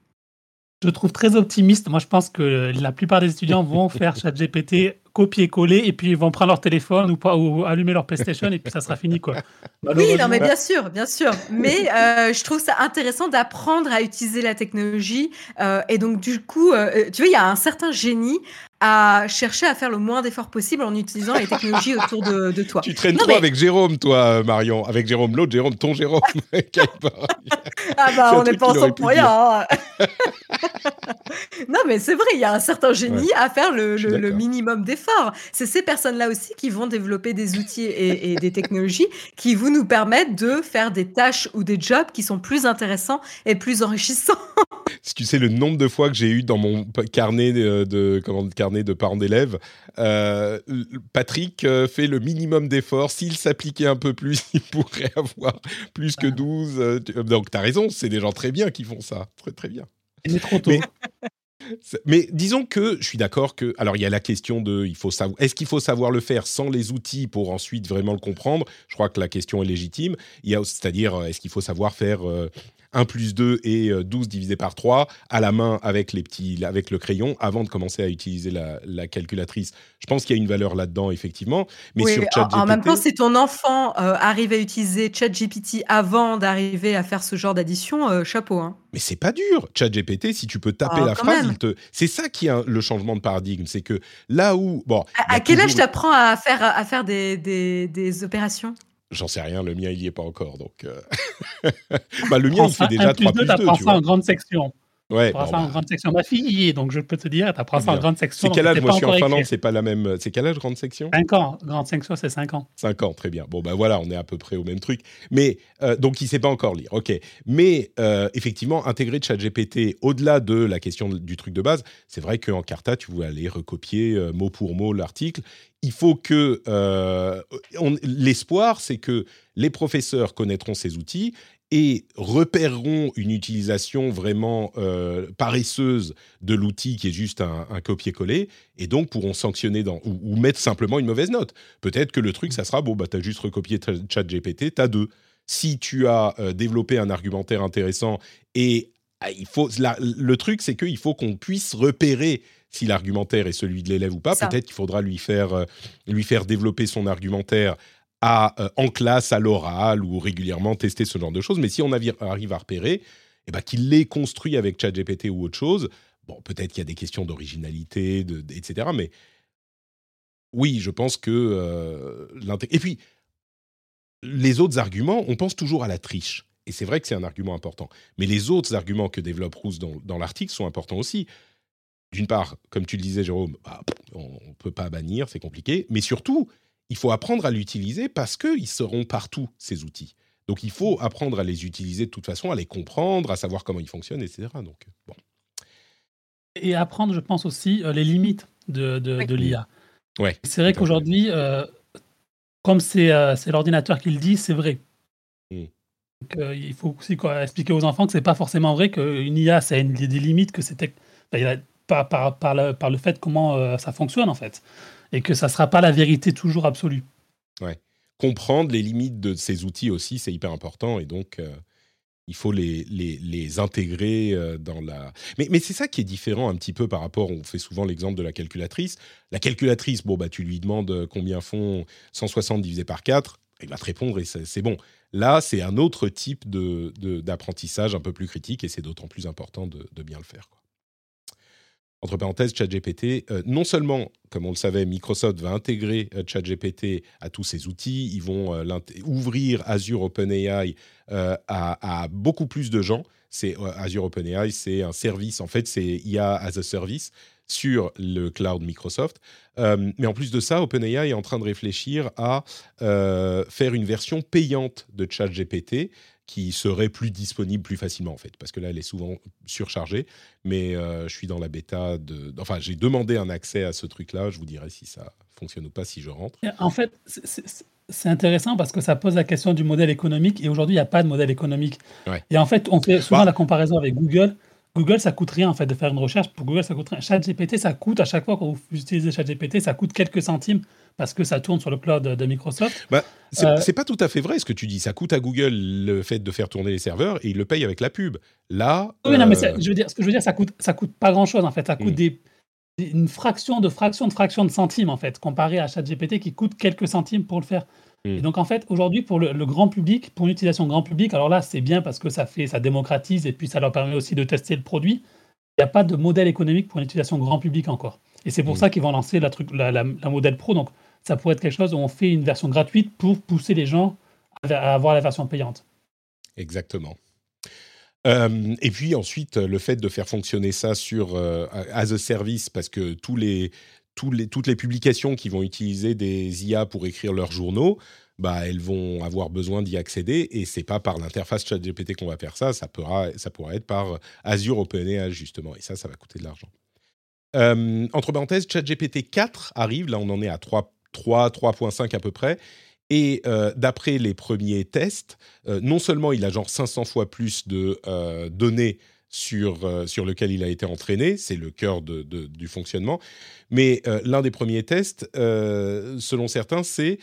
Je trouve très optimiste. Moi, je pense que la plupart des étudiants vont faire (laughs) ChatGPT copier-coller et puis ils vont prendre leur téléphone ou, pas, ou allumer leur PlayStation et puis ça sera fini quoi. Oui, non mais bien sûr, bien sûr. Mais euh, je trouve ça intéressant d'apprendre à utiliser la technologie euh, et donc du coup, euh, tu vois, il y a un certain génie à chercher à faire le moins d'efforts possible en utilisant les technologies autour de, de toi. Tu traînes trop avec Jérôme, toi, Marion. Avec Jérôme, l'autre Jérôme, ton Jérôme. (laughs) ah bah, on n'est pas ensemble pour rien. Hein. (laughs) (laughs) non, mais c'est vrai, il y a un certain génie à faire le, le, minimum d'efforts. C'est ces personnes-là aussi qui vont développer des outils et, et, des technologies qui vont nous permettre de faire des tâches ou des jobs qui sont plus intéressants et plus enrichissants. (laughs) si tu sais le nombre de fois que j'ai eu dans mon carnet de, de comment, de de parents d'élèves. Euh, Patrick euh, fait le minimum d'efforts. S'il s'appliquait un peu plus, (laughs) il pourrait avoir plus que 12. Euh, donc, tu as raison, c'est des gens très bien qui font ça. Très, très bien. Mais disons que je suis d'accord que alors il y a la question de il faut savoir est-ce qu'il faut savoir le faire sans les outils pour ensuite vraiment le comprendre? Je crois que la question est légitime. C'est-à-dire est-ce qu'il faut savoir faire 1 plus 2 et 12 euh, divisé par 3 à la main avec, les petits, avec le crayon avant de commencer à utiliser la, calculatrice. Je pense qu'il y a une valeur là-dedans, effectivement. Mais sur ChatGPT... En, même temps, si ton enfant euh, arrive à utiliser ChatGPT avant d'arriver à faire ce genre d'addition, euh, chapeau. Hein. Mais c'est pas dur. ChatGPT, si tu peux taper ah, la phrase, te... c'est ça qui est le changement de paradigme. C'est que là où. Bon, à, quel âge tu apprends à faire, à faire des, des opérations? J'en sais rien, le mien il y est pas encore donc. Euh. (laughs) bah, le mien il fait déjà 3 plus 2. Tu apprends ça en grande section. Ouais, tu apprends ça en bah. grande section. Ma fille donc je peux te dire, tu apprends ça en grande section. C'est quel âge? Moi je suis en Finlande, c'est pas la même. C'est quel âge grande section? 5 ans. Grande section, c'est 5 ans. 5 ans, très bien. Bon, ben voilà, on est à peu près au même truc. Mais euh, donc il sait pas encore lire, ok. Mais euh, effectivement, intégrer ChatGPT au-delà de la question du truc de base, c'est vrai qu'en Carta, tu voulais aller recopier mot pour mot l'article il faut que euh, l'espoir, c'est que les professeurs connaîtront ces outils et repéreront une utilisation vraiment euh, paresseuse de l'outil qui est juste un, copier-coller, et donc pourront sanctionner dans, ou, mettre simplement une mauvaise note. Peut-être que le truc, ça sera, bon, bah, tu as juste recopié ChatGPT, tu as deux. Si tu as euh, développé un argumentaire intéressant, et ah, il faut, le truc, c'est qu'il faut qu'on puisse repérer si l'argumentaire est celui de l'élève ou pas. Peut-être qu'il faudra lui faire, euh, lui faire développer son argumentaire à, euh, en classe, à l'oral ou régulièrement tester ce genre de choses. Mais si on arrive à repérer, eh ben, qu'il l'ait construit avec ChatGPT ou autre chose, bon, peut-être qu'il y a des questions d'originalité, etc. Mais oui, je pense que euh, Et puis, les autres arguments, on pense toujours à la triche. Et c'est vrai que c'est un argument important. Mais les autres arguments que développe Rousse dans, dans l'article sont importants aussi d'une part, comme tu le disais, Jérôme, bah, on ne peut pas bannir, c'est compliqué. Mais surtout, il faut apprendre à l'utiliser parce qu'ils seront partout, ces outils. Donc il faut apprendre à les utiliser de toute façon, à les comprendre, à savoir comment ils fonctionnent, etc. Donc, bon. Et apprendre, je pense aussi, euh, les limites de, de, l'IA. Ouais, c'est vrai qu'aujourd'hui, euh, comme euh, c'est l'ordinateur qui le dit, c'est vrai. Hmm. il faut aussi expliquer aux enfants que c'est pas forcément vrai qu'une IA, ça a des limites, que c'était par, par, par, le, par le fait comment euh, ça fonctionne en fait. Et que ça ne sera pas la vérité toujours absolue. Ouais. Comprendre les limites de ces outils aussi, c'est hyper important. Et donc, euh, il faut les, les, les intégrer euh, dans la... Mais, mais c'est ça qui est différent un petit peu par rapport, on fait souvent l'exemple de la calculatrice. La calculatrice, bon, bah, tu lui demandes combien font 160 divisé par 4, il va te répondre et c'est bon. Là, c'est un autre type d'apprentissage de, un peu plus critique et c'est d'autant plus important de, bien le faire. Entre parenthèses, ChatGPT, euh, non seulement, comme on le savait, Microsoft va intégrer euh, ChatGPT à tous ses outils, ils vont euh, ouvrir Azure OpenAI à, à, beaucoup plus de gens. C'est Azure OpenAI, c'est un service, en fait, c'est IA as a service sur le cloud Microsoft. mais en plus de ça, OpenAI est en train de réfléchir à faire une version payante de ChatGPT qui serait plus disponible plus facilement en fait, parce que là elle est souvent surchargée. Mais euh, je suis dans la bêta de, enfin j'ai demandé un accès à ce truc-là. Je vous dirai si ça fonctionne ou pas si je rentre. En fait, c'est intéressant parce que ça pose la question du modèle économique et aujourd'hui il n'y a pas de modèle économique. Et en fait, on fait souvent bah la comparaison avec Google. Google, ça coûte rien en fait de faire une recherche. Pour Google, ça coûte rien. ChatGPT, ça coûte à chaque fois quand vous utilisez ChatGPT, ça coûte quelques centimes parce que ça tourne sur le cloud de Microsoft. Bah, euh, c'est pas tout à fait vrai ce que tu dis. Ça coûte à Google le fait de faire tourner les serveurs et il le paye avec la pub. Là. Oui, non, mais euh, je veux dire, ce que je veux dire, ça coûte, ça coûte pas grand chose en fait. Ça coûte des, une fraction de fraction de fraction de centimes en fait, comparé à ChatGPT qui coûte quelques centimes pour le faire. Hmm. Et donc en fait, aujourd'hui, pour le, grand public, pour l'utilisation grand public, alors là, c'est bien parce que ça fait, ça démocratise et puis ça leur permet aussi de tester le produit. Il n'y a pas de modèle économique pour l'utilisation grand public encore. Et c'est pour hmm. ça qu'ils vont lancer la, truc, la, la, la modèle pro. Donc ça pourrait être quelque chose où on fait une version gratuite pour pousser les gens à avoir la version payante. Exactement. Euh, et puis ensuite, le fait de faire fonctionner ça sur euh, as a service, parce que tous les, toutes les publications qui vont utiliser des IA pour écrire leurs journaux, bah, elles vont avoir besoin d'y accéder et c'est pas par l'interface ChatGPT qu'on va faire ça, ça pourra, être par Azure OpenAI justement et ça, ça va coûter de l'argent. Euh, entre parenthèses, ChatGPT 4 arrive, là on en est à 3 3, 3.5 à peu près. Et euh, d'après les premiers tests, euh, non seulement il a genre 500 fois plus de données sur, euh, sur lequel il a été entraîné. C'est le cœur de, du fonctionnement. Mais euh, l'un des premiers tests, euh, selon certains, c'est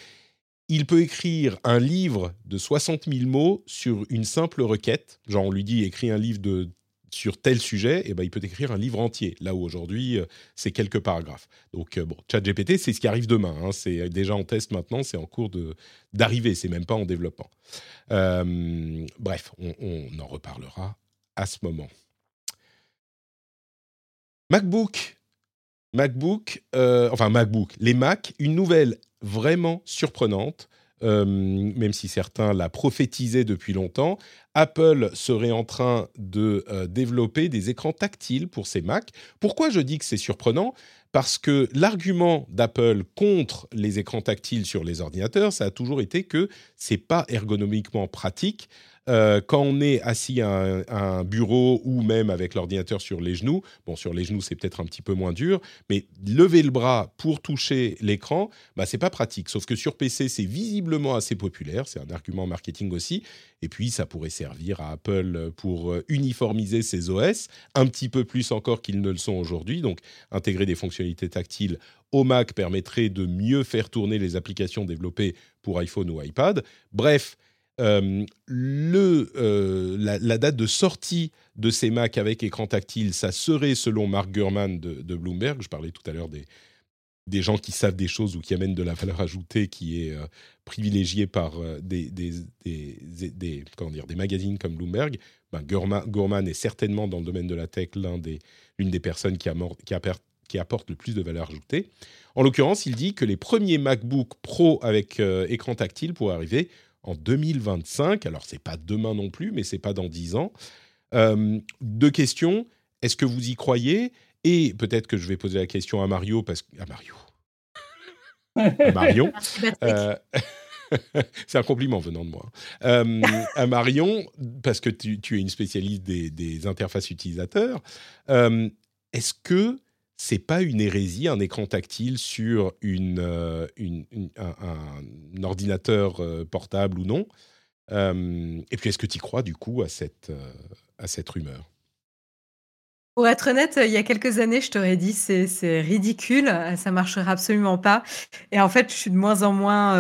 il peut écrire un livre de 60 000 mots sur une simple requête. Genre, on lui dit écris un livre de sur tel sujet, et ben, il peut écrire un livre entier, là où aujourd'hui, c'est quelques paragraphes. Donc, bon, ChatGPT, c'est ce qui arrive demain. Hein. C'est déjà en test maintenant, c'est en cours d'arriver, c'est même pas en développement. bref, on en reparlera à ce moment. MacBook, MacBook, euh, enfin MacBook, les Mac, une nouvelle vraiment surprenante, euh, même si certains la prophétisaient depuis longtemps. Apple serait en train de euh, développer des écrans tactiles pour ses Mac. Pourquoi je dis que c'est surprenant? Parce que l'argument d'Apple contre les écrans tactiles sur les ordinateurs, ça a toujours été que c'est pas ergonomiquement pratique. Euh, quand on est assis à un, bureau ou même avec l'ordinateur sur les genoux, bon, sur les genoux, c'est peut-être un petit peu moins dur, mais lever le bras pour toucher l'écran, bah, c'est pas pratique. Sauf que sur PC, c'est visiblement assez populaire, c'est un argument marketing aussi. Et puis, ça pourrait servir à Apple pour euh, uniformiser ses OS, un petit peu plus encore qu'ils ne le sont aujourd'hui. Donc, intégrer des fonctionnalités tactiles au Mac permettrait de mieux faire tourner les applications développées pour iPhone ou iPad. Bref, euh, le, euh, la, date de sortie de ces Mac avec écran tactile, ça serait selon Mark Gurman de, Bloomberg. Je parlais tout à l'heure des, gens qui savent des choses ou qui amènent de la valeur ajoutée qui est euh, privilégiée par des, comment dire, des magazines comme Bloomberg. Ben, Gurman, est certainement dans le domaine de la tech l'une des, des personnes qui, qui apporte le plus de valeur ajoutée. En l'occurrence, il dit que les premiers MacBook Pro avec écran tactile pourraient arriver en 2025. Alors, c'est pas demain non plus, mais c'est pas dans dix ans. Euh, deux questions. Est-ce que vous y croyez? Et peut-être que je vais poser la question à Mario, parce que... À Mario. à Marion. (laughs) Euh, (laughs) c'est un compliment venant de moi. Euh, à Marion, parce que tu, es une spécialiste des, des interfaces utilisateurs. Est-ce que c'est pas une hérésie, un écran tactile sur une, euh, un, ordinateur euh, portable ou non. Euh, et puis, est-ce que tu crois du coup à cette, à cette rumeur? Pour être honnête, il y a quelques années, je t'aurais dit c'est ridicule, ça marchera absolument pas. Et en fait, je suis de moins en moins,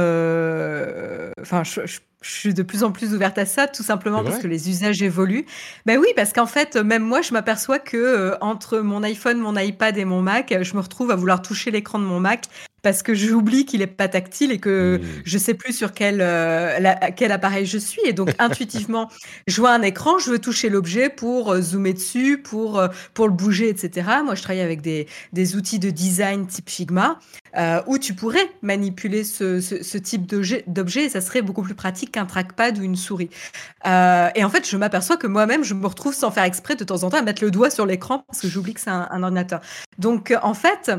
enfin, je, suis de plus en plus ouverte à ça, tout simplement parce que les usages évoluent. Ben oui, parce qu'en fait, même moi, je m'aperçois que entre mon iPhone, mon iPad et mon Mac, je me retrouve à vouloir toucher l'écran de mon Mac parce que j'oublie qu'il est pas tactile et que je mmh. je sais plus sur quel, euh, quel appareil je suis. Et donc, (laughs) intuitivement, je vois un écran, je veux toucher l'objet pour euh, zoomer dessus, pour, euh, pour le bouger, etc. Moi, je travaille avec des, des outils de design type Figma où tu pourrais manipuler ce, ce, type d'objet et ça serait beaucoup plus pratique qu'un trackpad ou une souris. et en fait, je m'aperçois que moi-même, je me retrouve sans faire exprès de temps en temps à mettre le doigt sur l'écran parce que j'oublie que c'est un, un ordinateur. Donc, en fait,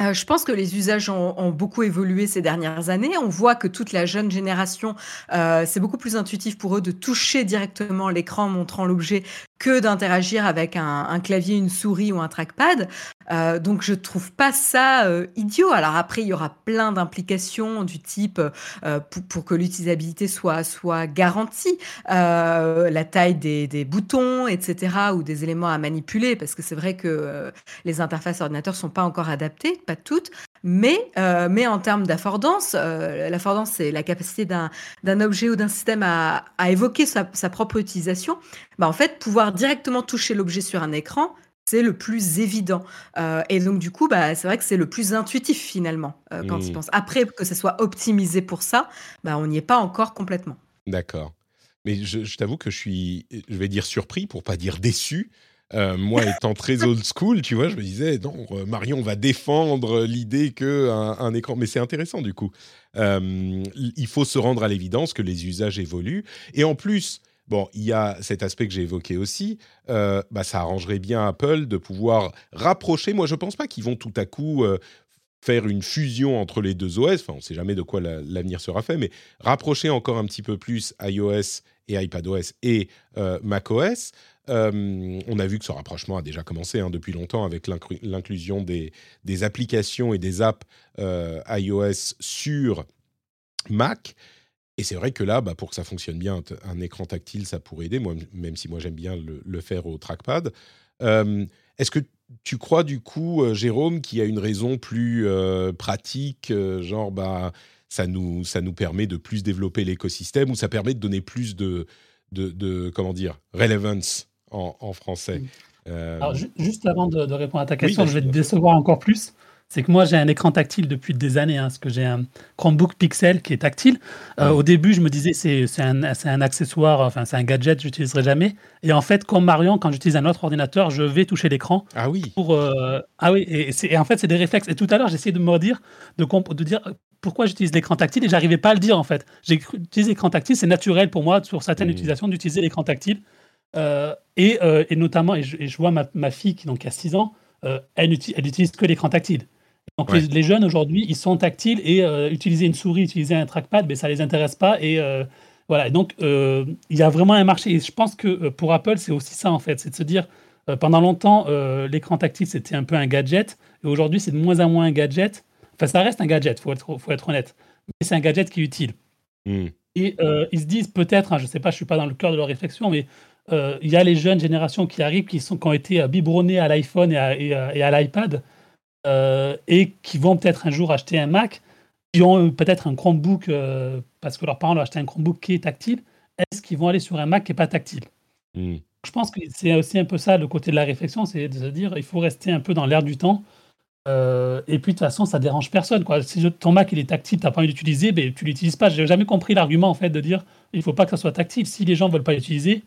euh, je pense que les usages ont, beaucoup évolué ces dernières années. On voit que toute la jeune génération, euh, c'est beaucoup plus intuitif pour eux de toucher directement l'écran montrant l'objet que d'interagir avec un, clavier, une souris ou un trackpad. Euh, donc je trouve pas ça idiot. Alors après, il y aura plein d'implications du type pour, que l'utilisabilité soit, soit garantie, la taille des, des, boutons, etc., ou des éléments à manipuler, parce que c'est vrai que les interfaces ordinateurs sont pas encore adaptées toutes, mais, euh, mais en termes d'affordance, euh, l'affordance, c'est la capacité d'un objet ou d'un système à, évoquer sa, propre utilisation. Bah, en fait, pouvoir directement toucher l'objet sur un écran, c'est le plus évident. Euh, et donc, du coup, bah, c'est vrai que c'est le plus intuitif finalement quand il mmh. pense. Après, que ce soit optimisé pour ça, bah, on n'y est pas encore complètement. D'accord. Mais je, je t'avoue que je suis, je vais dire surpris pour pas dire déçu euh, moi, étant très old school, tu vois, je me disais, non, euh, Marion va défendre l'idée qu'un un écran. Mais c'est intéressant, du coup. Euh, il faut se rendre à l'évidence que les usages évoluent. Et en plus, bon, il y a cet aspect que j'ai évoqué aussi. bah, ça arrangerait bien Apple de pouvoir rapprocher. Moi, je ne pense pas qu'ils vont tout à coup faire une fusion entre les deux OS. Enfin, on ne sait jamais de quoi l'avenir sera fait, mais rapprocher encore un petit peu plus iOS et iPadOS et macOS. Euh, on a vu que ce rapprochement a déjà commencé hein, depuis longtemps avec l'inclusion des, applications et des apps euh, iOS sur Mac. Et c'est vrai que là, bah, pour que ça fonctionne bien, un écran tactile, ça pourrait aider, moi, même si moi j'aime bien le, faire au trackpad. Est-ce que tu crois du coup, Jérôme, qu'il y a une raison plus pratique, genre bah, ça, nous, ça nous permet de plus développer l'écosystème ou ça permet de donner plus de, de, comment dire, relevance? En, français Alors, juste avant de, répondre à ta question, je vais te décevoir encore plus c'est que moi j'ai un écran tactile depuis des années, hein, parce que j'ai un Chromebook Pixel qui est tactile. Euh, au début, je me disais c'est un, un, accessoire, enfin c'est un gadget, je n'utiliserai jamais. Et en fait, comme Marion, quand j'utilise un autre ordinateur, je vais toucher l'écran. Ah oui. Pour, euh, ah oui, et, et, en fait c'est des réflexes. Et tout à l'heure, j'essayais de me dire, de, de dire pourquoi j'utilise l'écran tactile et j'arrivais pas à le dire en fait. J'ai utilisé l'écran tactile, c'est naturel pour moi sur certaines mmh. utilisations d'utiliser l'écran tactile. Euh, et, et, notamment, et je, vois ma, ma, fille qui donc a 6 ans, elle, elle utilise que l'écran tactile. Donc les, jeunes aujourd'hui, ils sont tactiles et euh, utiliser une souris, utiliser un trackpad, mais ça les intéresse pas. Et euh, voilà. Donc euh, il y a vraiment un marché. Et je pense que pour Apple, c'est aussi ça en fait, c'est de se dire pendant longtemps, l'écran tactile c'était un peu un gadget, et aujourd'hui c'est de moins en moins un gadget. Enfin, ça reste un gadget, faut être, faut être honnête. Mais c'est un gadget qui est utile. Hmm. Et ils se disent peut-être, hein, je ne sais pas, je suis pas dans le cœur de leur réflexion, mais il y a les jeunes générations qui arrivent, qui, sont, qui ont été biberonnées à l'iPhone et à l'iPad, euh, et qui vont peut-être un jour acheter un Mac, qui ont peut-être un Chromebook euh, parce que leurs parents ont acheté un Chromebook qui est tactile, est-ce qu'ils vont aller sur un Mac qui n'est pas tactile? Hmm. Je pense que c'est aussi un peu ça le côté de la réflexion, c'est de se dire il faut rester un peu dans l'air du temps. Euh, et puis de toute façon, ça dérange personne. Quoi. Si ton Mac il est tactile, tu n'as pas envie d'utiliser, ben, tu l'utilises pas. J'ai jamais compris l'argument en fait de dire il faut pas que ça soit tactile. Si les gens veulent pas l'utiliser,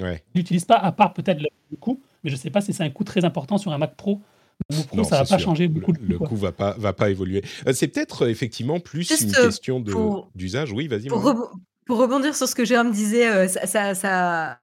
ils l'utilisent pas, à part peut-être le coût. Mais je sais pas si c'est un coût très important sur un Mac Pro non, ça va pas changer beaucoup. Le, le coût va pas va pas évoluer. Euh, c'est peut-être euh, effectivement plus une euh, question d'usage. Oui, vas-y. Pour, rebondir sur ce que Jérôme disait, ça, ça,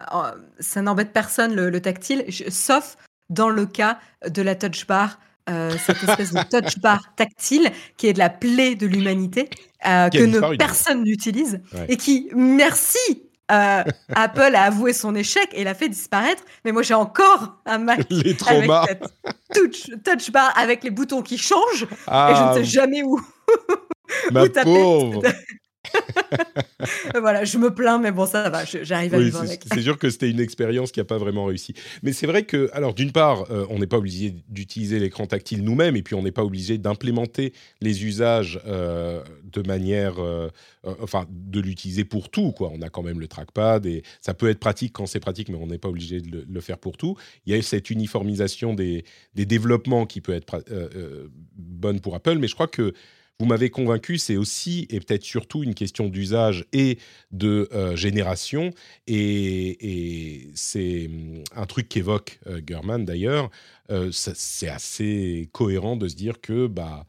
ça, n'embête personne le, tactile, sauf dans le cas de la touch bar. cette espèce de touch (laughs) bar tactile qui est de la plaie de l'humanité que personne n'utilise et qui, merci euh, Apple a avoué son échec et l'a fait disparaître. Mais moi, j'ai encore un Mac (laughs) les traumas. avec touch, touch, bar avec les boutons qui changent et je ne sais ah. jamais où. (laughs) Ma pauvre. (laughs) (laughs) voilà, je me plains, mais bon, ça va, j'arrive à vivre avec. C'est sûr que c'était une expérience qui n'a pas vraiment réussi. Mais c'est vrai que, alors, d'une part, euh, on n'est pas obligé d'utiliser l'écran tactile nous-mêmes, et puis on n'est pas obligé d'implémenter les usages euh, de manière, euh, enfin, de l'utiliser pour tout, quoi. On a quand même le trackpad, et ça peut être pratique quand c'est pratique, mais on n'est pas obligé de le, faire pour tout. Il y a cette uniformisation des, des développements qui peut être bonne pour Apple, mais je crois que vous m'avez convaincu, c'est aussi et peut-être surtout une question d'usage et de euh, génération. Et, c'est hum, un truc qu'évoque euh, Gurman d'ailleurs. Euh, c'est assez cohérent de se dire que bah,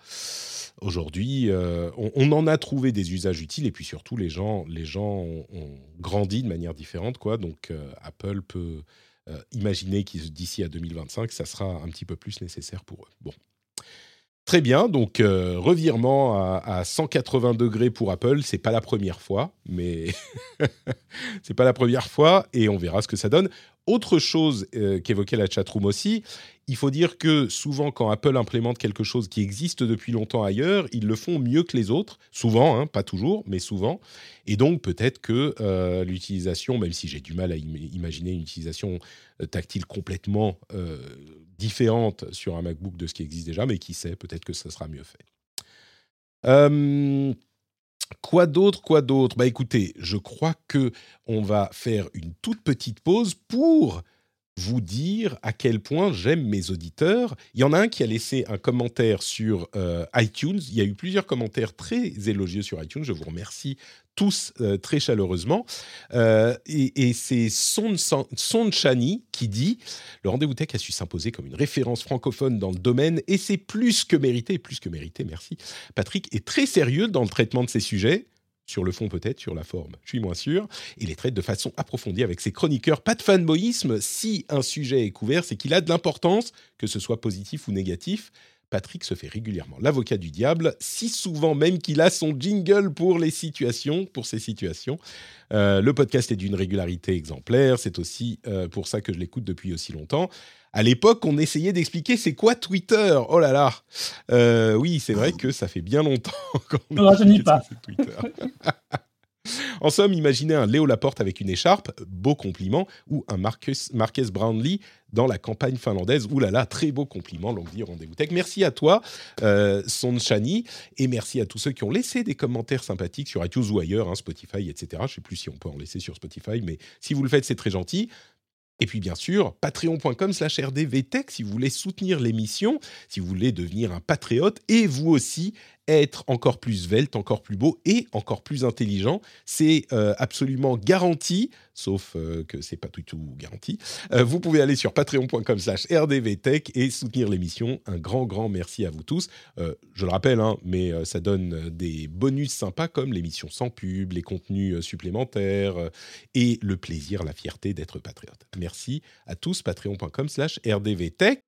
aujourd'hui, on, en a trouvé des usages utiles et puis surtout les gens, les gens ont, grandi de manière différente. Quoi. Donc Apple peut imaginer d'ici à 2025, ça sera un petit peu plus nécessaire pour eux. Bon. Très bien, donc euh, revirement à, 180 degrés pour Apple, c'est pas la première fois, mais (laughs) c'est pas la première fois et on verra ce que ça donne. Autre chose euh, qu'évoquait la chatroom aussi, il faut dire que souvent, quand Apple implémente quelque chose qui existe depuis longtemps ailleurs, ils le font mieux que les autres. Souvent, hein, pas toujours, mais souvent. Et donc, peut-être que euh, l'utilisation, même si j'ai du mal à imaginer une utilisation tactile complètement différente sur un MacBook de ce qui existe déjà, mais qui sait, peut-être que ça sera mieux fait. Quoi d'autre, quoi d'autre? Bah écoutez, je crois que on va faire une toute petite pause pour vous dire à quel point j'aime mes auditeurs. Il y en a un qui a laissé un commentaire sur euh, iTunes. Il y a eu plusieurs commentaires très élogieux sur iTunes. Je vous remercie tous euh, très chaleureusement. Euh, et, c'est Son, Son Chani qui dit Le rendez-vous tech a su s'imposer comme une référence francophone dans le domaine et c'est plus que mérité, plus que mérité, merci. Patrick est très sérieux dans le traitement de ces sujets sur le fond peut-être, sur la forme, je suis moins sûr. Il les traite de façon approfondie avec ses chroniqueurs. Pas de fanboyisme, si un sujet est couvert, c'est qu'il a de l'importance, que ce soit positif ou négatif. Patrick se fait régulièrement l'avocat du diable, si souvent même qu'il a son jingle pour les situations, pour ces situations. Euh, le podcast est d'une régularité exemplaire, c'est aussi euh, pour ça que je l'écoute depuis aussi longtemps. À l'époque, on essayait d'expliquer c'est quoi Twitter. Oh là là. Euh, oui, c'est vrai que ça fait bien longtemps (laughs) qu'on Ne rajeunit pas. Twitter. (laughs) En somme, imaginez un Léo Laporte avec une écharpe, beau compliment, ou un Marcus, Marques Brownlee dans la campagne finlandaise. Ouh là là, très beau compliment, longue vie, rendez-vous tech. Merci à toi, euh, Son Chani, et merci à tous ceux qui ont laissé des commentaires sympathiques sur iTunes ou ailleurs, hein, Spotify, etc. Je ne sais plus si on peut en laisser sur Spotify, mais si vous le faites, c'est très gentil. Et puis bien sûr, patreon.com slash rdvtech si vous voulez soutenir l'émission, si vous voulez devenir un patriote et vous aussi être encore plus svelte, encore plus beau et encore plus intelligent. C'est euh, absolument garanti, sauf euh, que c'est pas du tout garanti. Euh, vous pouvez aller sur patreon.com slash rdvtech et soutenir l'émission. Un grand, grand merci à vous tous. je le rappelle, hein, mais ça donne des bonus sympas comme l'émission sans pub, les contenus supplémentaires et le plaisir, la fierté d'être patriote. Merci à tous, patreon.com slash rdvtech.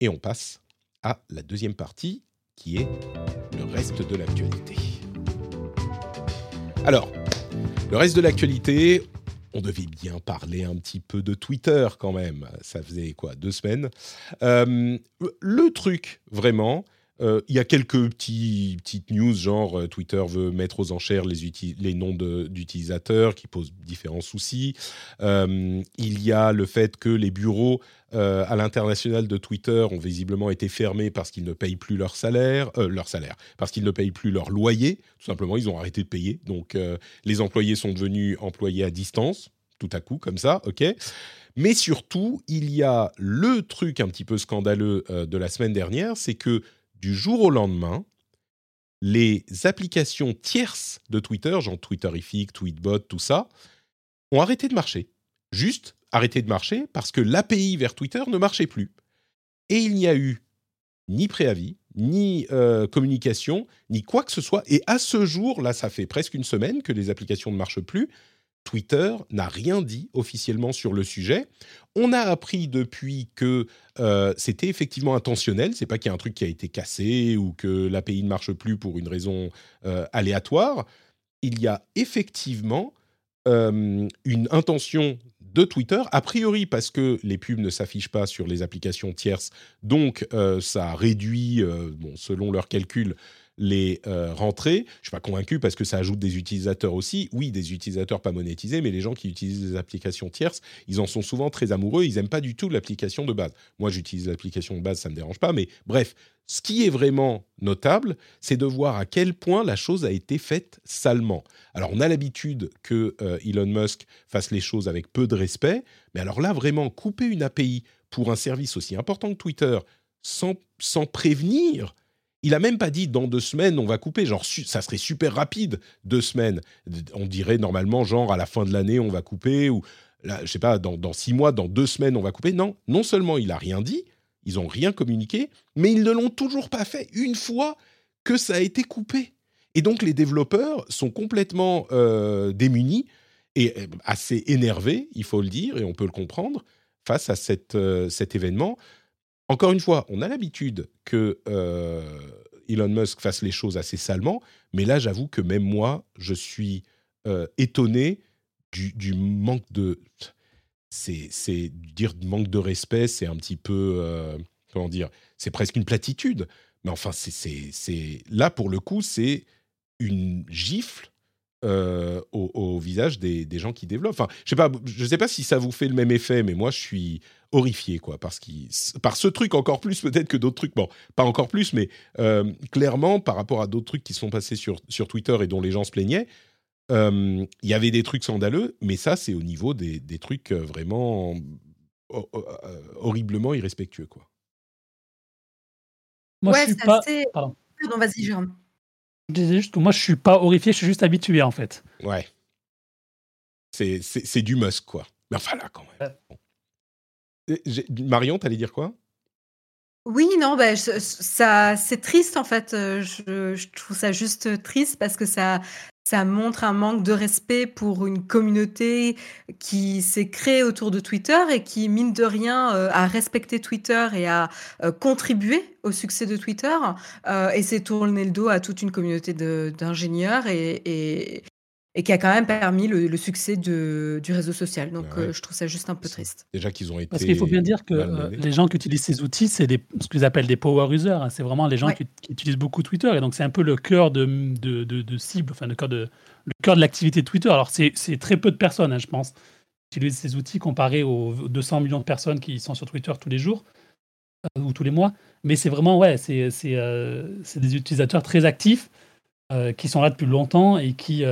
Et on passe à la deuxième partie qui est le reste de l'actualité. Alors, le reste de l'actualité, on devait bien parler un petit peu de Twitter quand même. Ça faisait quoi, deux semaines Euh, Le truc, vraiment, euh, y a quelques petits, petites news, genre euh, Twitter veut mettre aux enchères les, les noms d'utilisateurs qui posent différents soucis. Euh, il y a le fait que les bureaux euh, à l'international de Twitter ont visiblement été fermés parce qu'ils ne payent plus leur salaire, leur salaire, parce qu'ils ne payent plus leur loyer. Tout simplement, ils ont arrêté de payer. Donc, les employés sont devenus employés à distance, tout à coup, comme ça, ok. Mais surtout, il y a le truc un petit peu scandaleux de la semaine dernière, c'est que du jour au lendemain, les applications tierces de Twitter, genre Twitterific, Tweetbot, tout ça, ont arrêté de marcher. Juste arrêté de marcher parce que l'API vers Twitter ne marchait plus. Et il n'y a eu ni préavis, ni euh, communication, ni quoi que ce soit. Et à ce jour, là, ça fait presque une semaine que les applications ne marchent plus. Twitter n'a rien dit officiellement sur le sujet. On a appris depuis que euh, c'était effectivement intentionnel. C'est pas qu'il y a un truc qui a été cassé ou que l'API ne marche plus pour une raison euh, aléatoire. Il y a effectivement euh, une intention de Twitter, a priori parce que les pubs ne s'affichent pas sur les applications tierces, donc ça réduit, bon, selon leurs calculs, les euh, rentrées. Je suis pas convaincu parce que ça ajoute des utilisateurs aussi. Oui, des utilisateurs pas monétisés, mais les gens qui utilisent des applications tierces, ils en sont souvent très amoureux. Ils aiment pas du tout l'application de base. Moi, j'utilise l'application de base, ça me dérange pas. Mais bref, ce qui est vraiment notable, c'est de voir à quel point la chose a été faite salement. Alors, on a l'habitude que euh, Elon Musk fasse les choses avec peu de respect, mais alors là, vraiment, couper une API pour un service aussi important que Twitter sans, sans prévenir, il a même pas dit dans deux semaines on va couper, genre ça serait super rapide deux semaines. On dirait normalement genre à la fin de l'année on va couper ou là, je sais pas dans, six mois, dans deux semaines on va couper. Non, non seulement il a rien dit, ils ont rien communiqué, mais ils ne l'ont toujours pas fait une fois que ça a été coupé. Et donc les développeurs sont complètement euh, démunis et euh, assez énervés, il faut le dire et on peut le comprendre face à euh, cet événement. Encore une fois, on a l'habitude que euh, Elon Musk fasse les choses assez salement, mais là, j'avoue que même moi, je suis euh, étonné du, manque de. C'est, dire manque de respect, c'est un petit peu euh, comment dire, c'est presque une platitude. Mais enfin, c'est là pour le coup, c'est une gifle euh, au, au visage des, des gens qui développent. Enfin, je sais pas, je sais pas si ça vous fait le même effet, mais moi, je suis horrifié, quoi, parce qu'il, par ce truc encore plus peut-être que d'autres trucs. Bon, pas encore plus, mais euh, clairement, par rapport à d'autres trucs qui sont passés sur, sur Twitter et dont les gens se plaignaient, euh, il y avait des trucs scandaleux, mais ça, c'est au niveau des, des trucs vraiment ho- ho- horriblement irrespectueux, quoi. Moi, ouais, je suis pas. assez. Pardon. Pardon, vas-y, Jérôme. Je disais juste que moi, je suis pas horrifié, je suis juste habitué en fait. Ouais. C'est, c'est, c'est du must, quoi. Mais enfin, là, quand même. Bon. J'ai- Marion, t'allais dire quoi? Oui, non, je- ça, c'est triste en fait. euh, Je, je trouve ça juste triste parce que ça, ça montre un manque de respect pour une communauté qui s'est créée autour de Twitter et qui, mine de rien, euh, a respecté Twitter et a euh, contribué au succès de Twitter euh, et s'est tourné le dos à toute une communauté d'ingénieurs et, et qui a quand même permis le, le succès de, du réseau social. Donc, Ouais. euh, je trouve ça juste un peu triste. Déjà qu'ils ont été. Parce qu'il faut bien dire que euh, les gens qui utilisent ces outils, c'est ce qu'ils appellent des power users. hein. C'est vraiment les gens Ouais. qui, qui utilisent beaucoup Twitter. Et donc, c'est un peu le cœur de, de, de- de cible, enfin, le cœur de, le cœur de l'activité de Twitter. Alors, c'est c'est très peu de personnes, hein, je pense, qui utilisent ces outils comparé aux 200 millions de personnes qui sont sur Twitter tous les jours euh, ou tous les mois. Mais c'est vraiment, ouais, c'est c'est, euh, c'est des utilisateurs très actifs euh, qui sont là depuis longtemps et qui.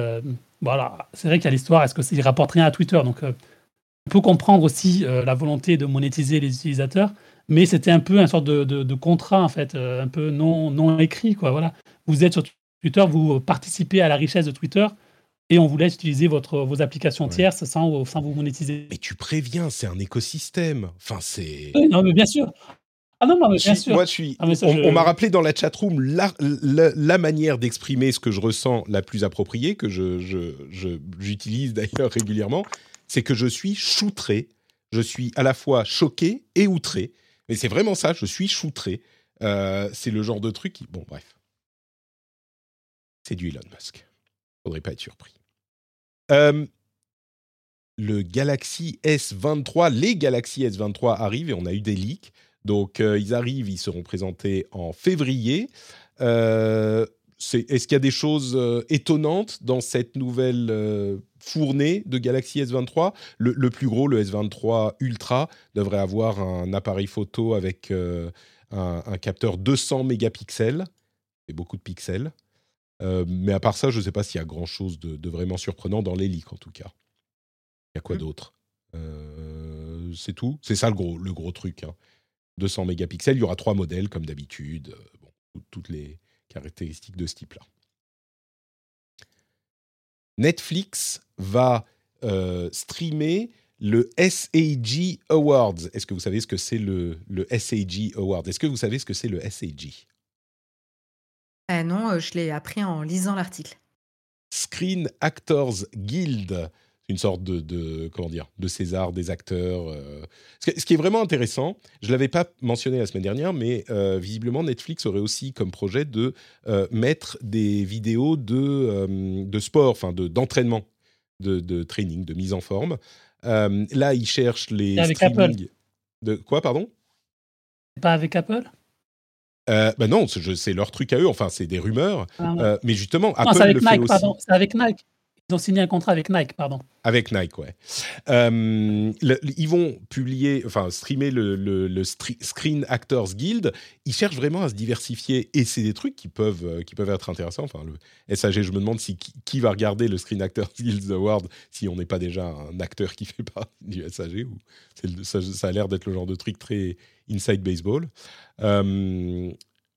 Voilà, c'est vrai qu'il y a l'histoire, est-ce qu'ils rapportent rien à Twitter Donc, euh, on peut comprendre aussi euh, la volonté de monétiser les utilisateurs, mais c'était un peu un sorte de, de- de contrat, en fait, euh, un peu non, non écrit. Quoi, voilà. Vous êtes sur Twitter, vous participez à la richesse de Twitter, et on vous laisse utiliser votre, vos applications Ouais. tierces sans, sans vous monétiser. Mais tu préviens, c'est un écosystème. Enfin, c'est. Oui, non, mais bien sûr. Ah non, non, mais bien sûr. Moi, je suis. Ah, ça, on je- on m'a rappelé dans la chatroom la, la, la manière d'exprimer ce que je ressens la plus appropriée, que je, je- je- j'utilise d'ailleurs (laughs) régulièrement, c'est que je suis choutré. Je suis à la fois choqué et outré. Mais c'est vraiment ça, je suis choutré. Euh, c'est le genre de truc qui. Bon, bref. C'est du Elon Musk. Faudrait pas être surpris. Euh, le Galaxy S23, les Galaxy S23 arrivent et on a eu des leaks. Donc, euh, ils arrivent, ils seront présentés en février. Euh, Est-ce qu'il y a des choses euh, étonnantes dans cette nouvelle fournée de Galaxy S23 le, le plus gros, le S23 Ultra, devrait avoir un appareil photo avec un, un capteur 200 mégapixels. C'est beaucoup de pixels. Mais à part ça, je ne sais pas s'il y a grand-chose de, de vraiment surprenant dans les leaks, en tout cas. Il y a quoi Mm. d'autre? C'est tout C'est ça le gros, le gros truc. hein. 200 mégapixels, il y aura trois modèles comme d'habitude. Euh, bon, toutes les caractéristiques de ce type-là. Netflix va euh, streamer le SAG Awards. Est-ce que vous savez ce que c'est le, le SAG Awards? Est-ce que vous savez ce que c'est le SAG Ah non, euh, je l'ai appris en lisant l'article. Screen Actors Guild, une sorte de, de comment dire, de César des acteurs. euh. Ce, qui- ce qui est vraiment intéressant, je l'avais pas mentionné la semaine dernière, mais euh, visiblement Netflix aurait aussi comme projet de euh, mettre des vidéos de, de sport, enfin de d'entraînement, de, de training, de mise en forme. Là, ils cherchent les avec streaming. De quoi, pardon? Pas avec Apple? Euh, bah non, c'est leur truc à eux. Enfin, c'est des rumeurs. Ah. Euh, mais justement, Non, Apple c'est avec le fait aussi. pardon. Avec Nike. Ils ont signé un contrat avec Nike, pardon. Avec Nike, ouais. Euh, ils vont publier, enfin, streamer le, Screen Actors Guild. Ils cherchent vraiment à se diversifier et c'est des trucs qui peuvent, euh, qui peuvent être intéressants. Enfin, le SAG, je me demande si, qui, va regarder le Screen Actors Guild Award si on n'est pas déjà un acteur qui fait partie (laughs) du SAG. Ça, ça a l'air d'être le genre de truc très inside baseball. Euh,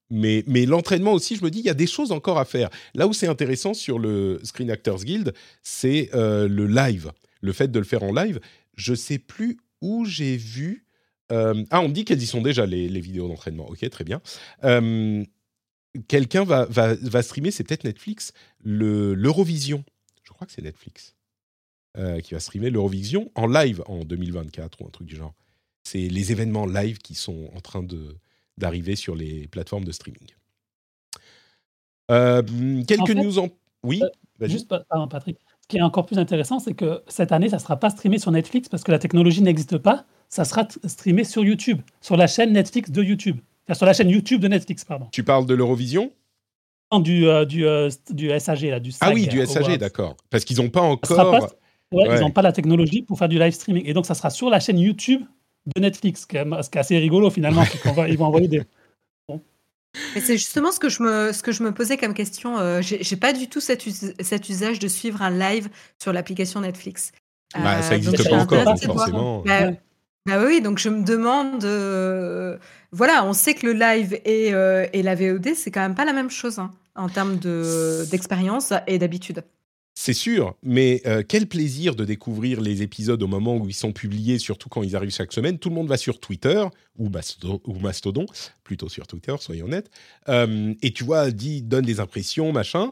mais, l'entraînement aussi, je me dis, il y a des choses encore à faire. Là où c'est intéressant sur le Screen Actors Guild, c'est euh, le live, le fait de le faire en live. Je sais plus où j'ai vu. euh, ah, on me dit qu'elles y sont déjà les, vidéos d'entraînement. Ok, très bien. Euh, Quelqu'un va, streamer, c'est peut-être Netflix, le- l'Eurovision. Je crois que c'est Netflix qui va streamer l'Eurovision en live en 2024 ou un truc du genre. C'est les événements live qui sont en train de d'arriver sur les plateformes de streaming. Euh, quelques En fait, news en... Oui, vas-y. Juste, pa- pardon, Patrick. Ce qui est encore plus intéressant, c'est que cette année, ça ne sera pas streamé sur Netflix parce que la technologie n'existe pas. Ça sera streamé sur YouTube, sur la chaîne Netflix de YouTube. Enfin, sur la chaîne YouTube de Netflix, pardon. Tu parles de l'Eurovision? Non, Du, euh, du, euh, du SAG, là, du Ah oui, du SAG, d'accord. Parce qu'ils n'ont pas encore... Ouais. Ils n'ont pas la technologie pour faire du live streaming. Et donc, ça sera sur la chaîne YouTube de Netflix, ce qui est, ce qui est assez rigolo finalement. c'est qu'on va- ils vont envoyer des. Mais c'est justement ce que je me, ce que je me posais comme question. Euh, j'ai j'ai pas du tout cet, us- cet usage de suivre un live sur l'application Netflix. Bah, ça Euh, n'existe je pas encore, donc forcément. Bah, Ouais. bah oui, donc je me demande. euh, voilà, on sait que le live et, euh, et la VOD, c'est quand même pas la même chose hein, en termes de- d'expérience et d'habitude. C'est sûr, mais euh, quel plaisir de découvrir les épisodes au moment où ils sont publiés, surtout quand ils arrivent chaque semaine. Tout le monde va sur Twitter ou, Mastodon, plutôt sur Twitter, soyons honnêtes. Euh, et tu vois, dit, donne des impressions, machin.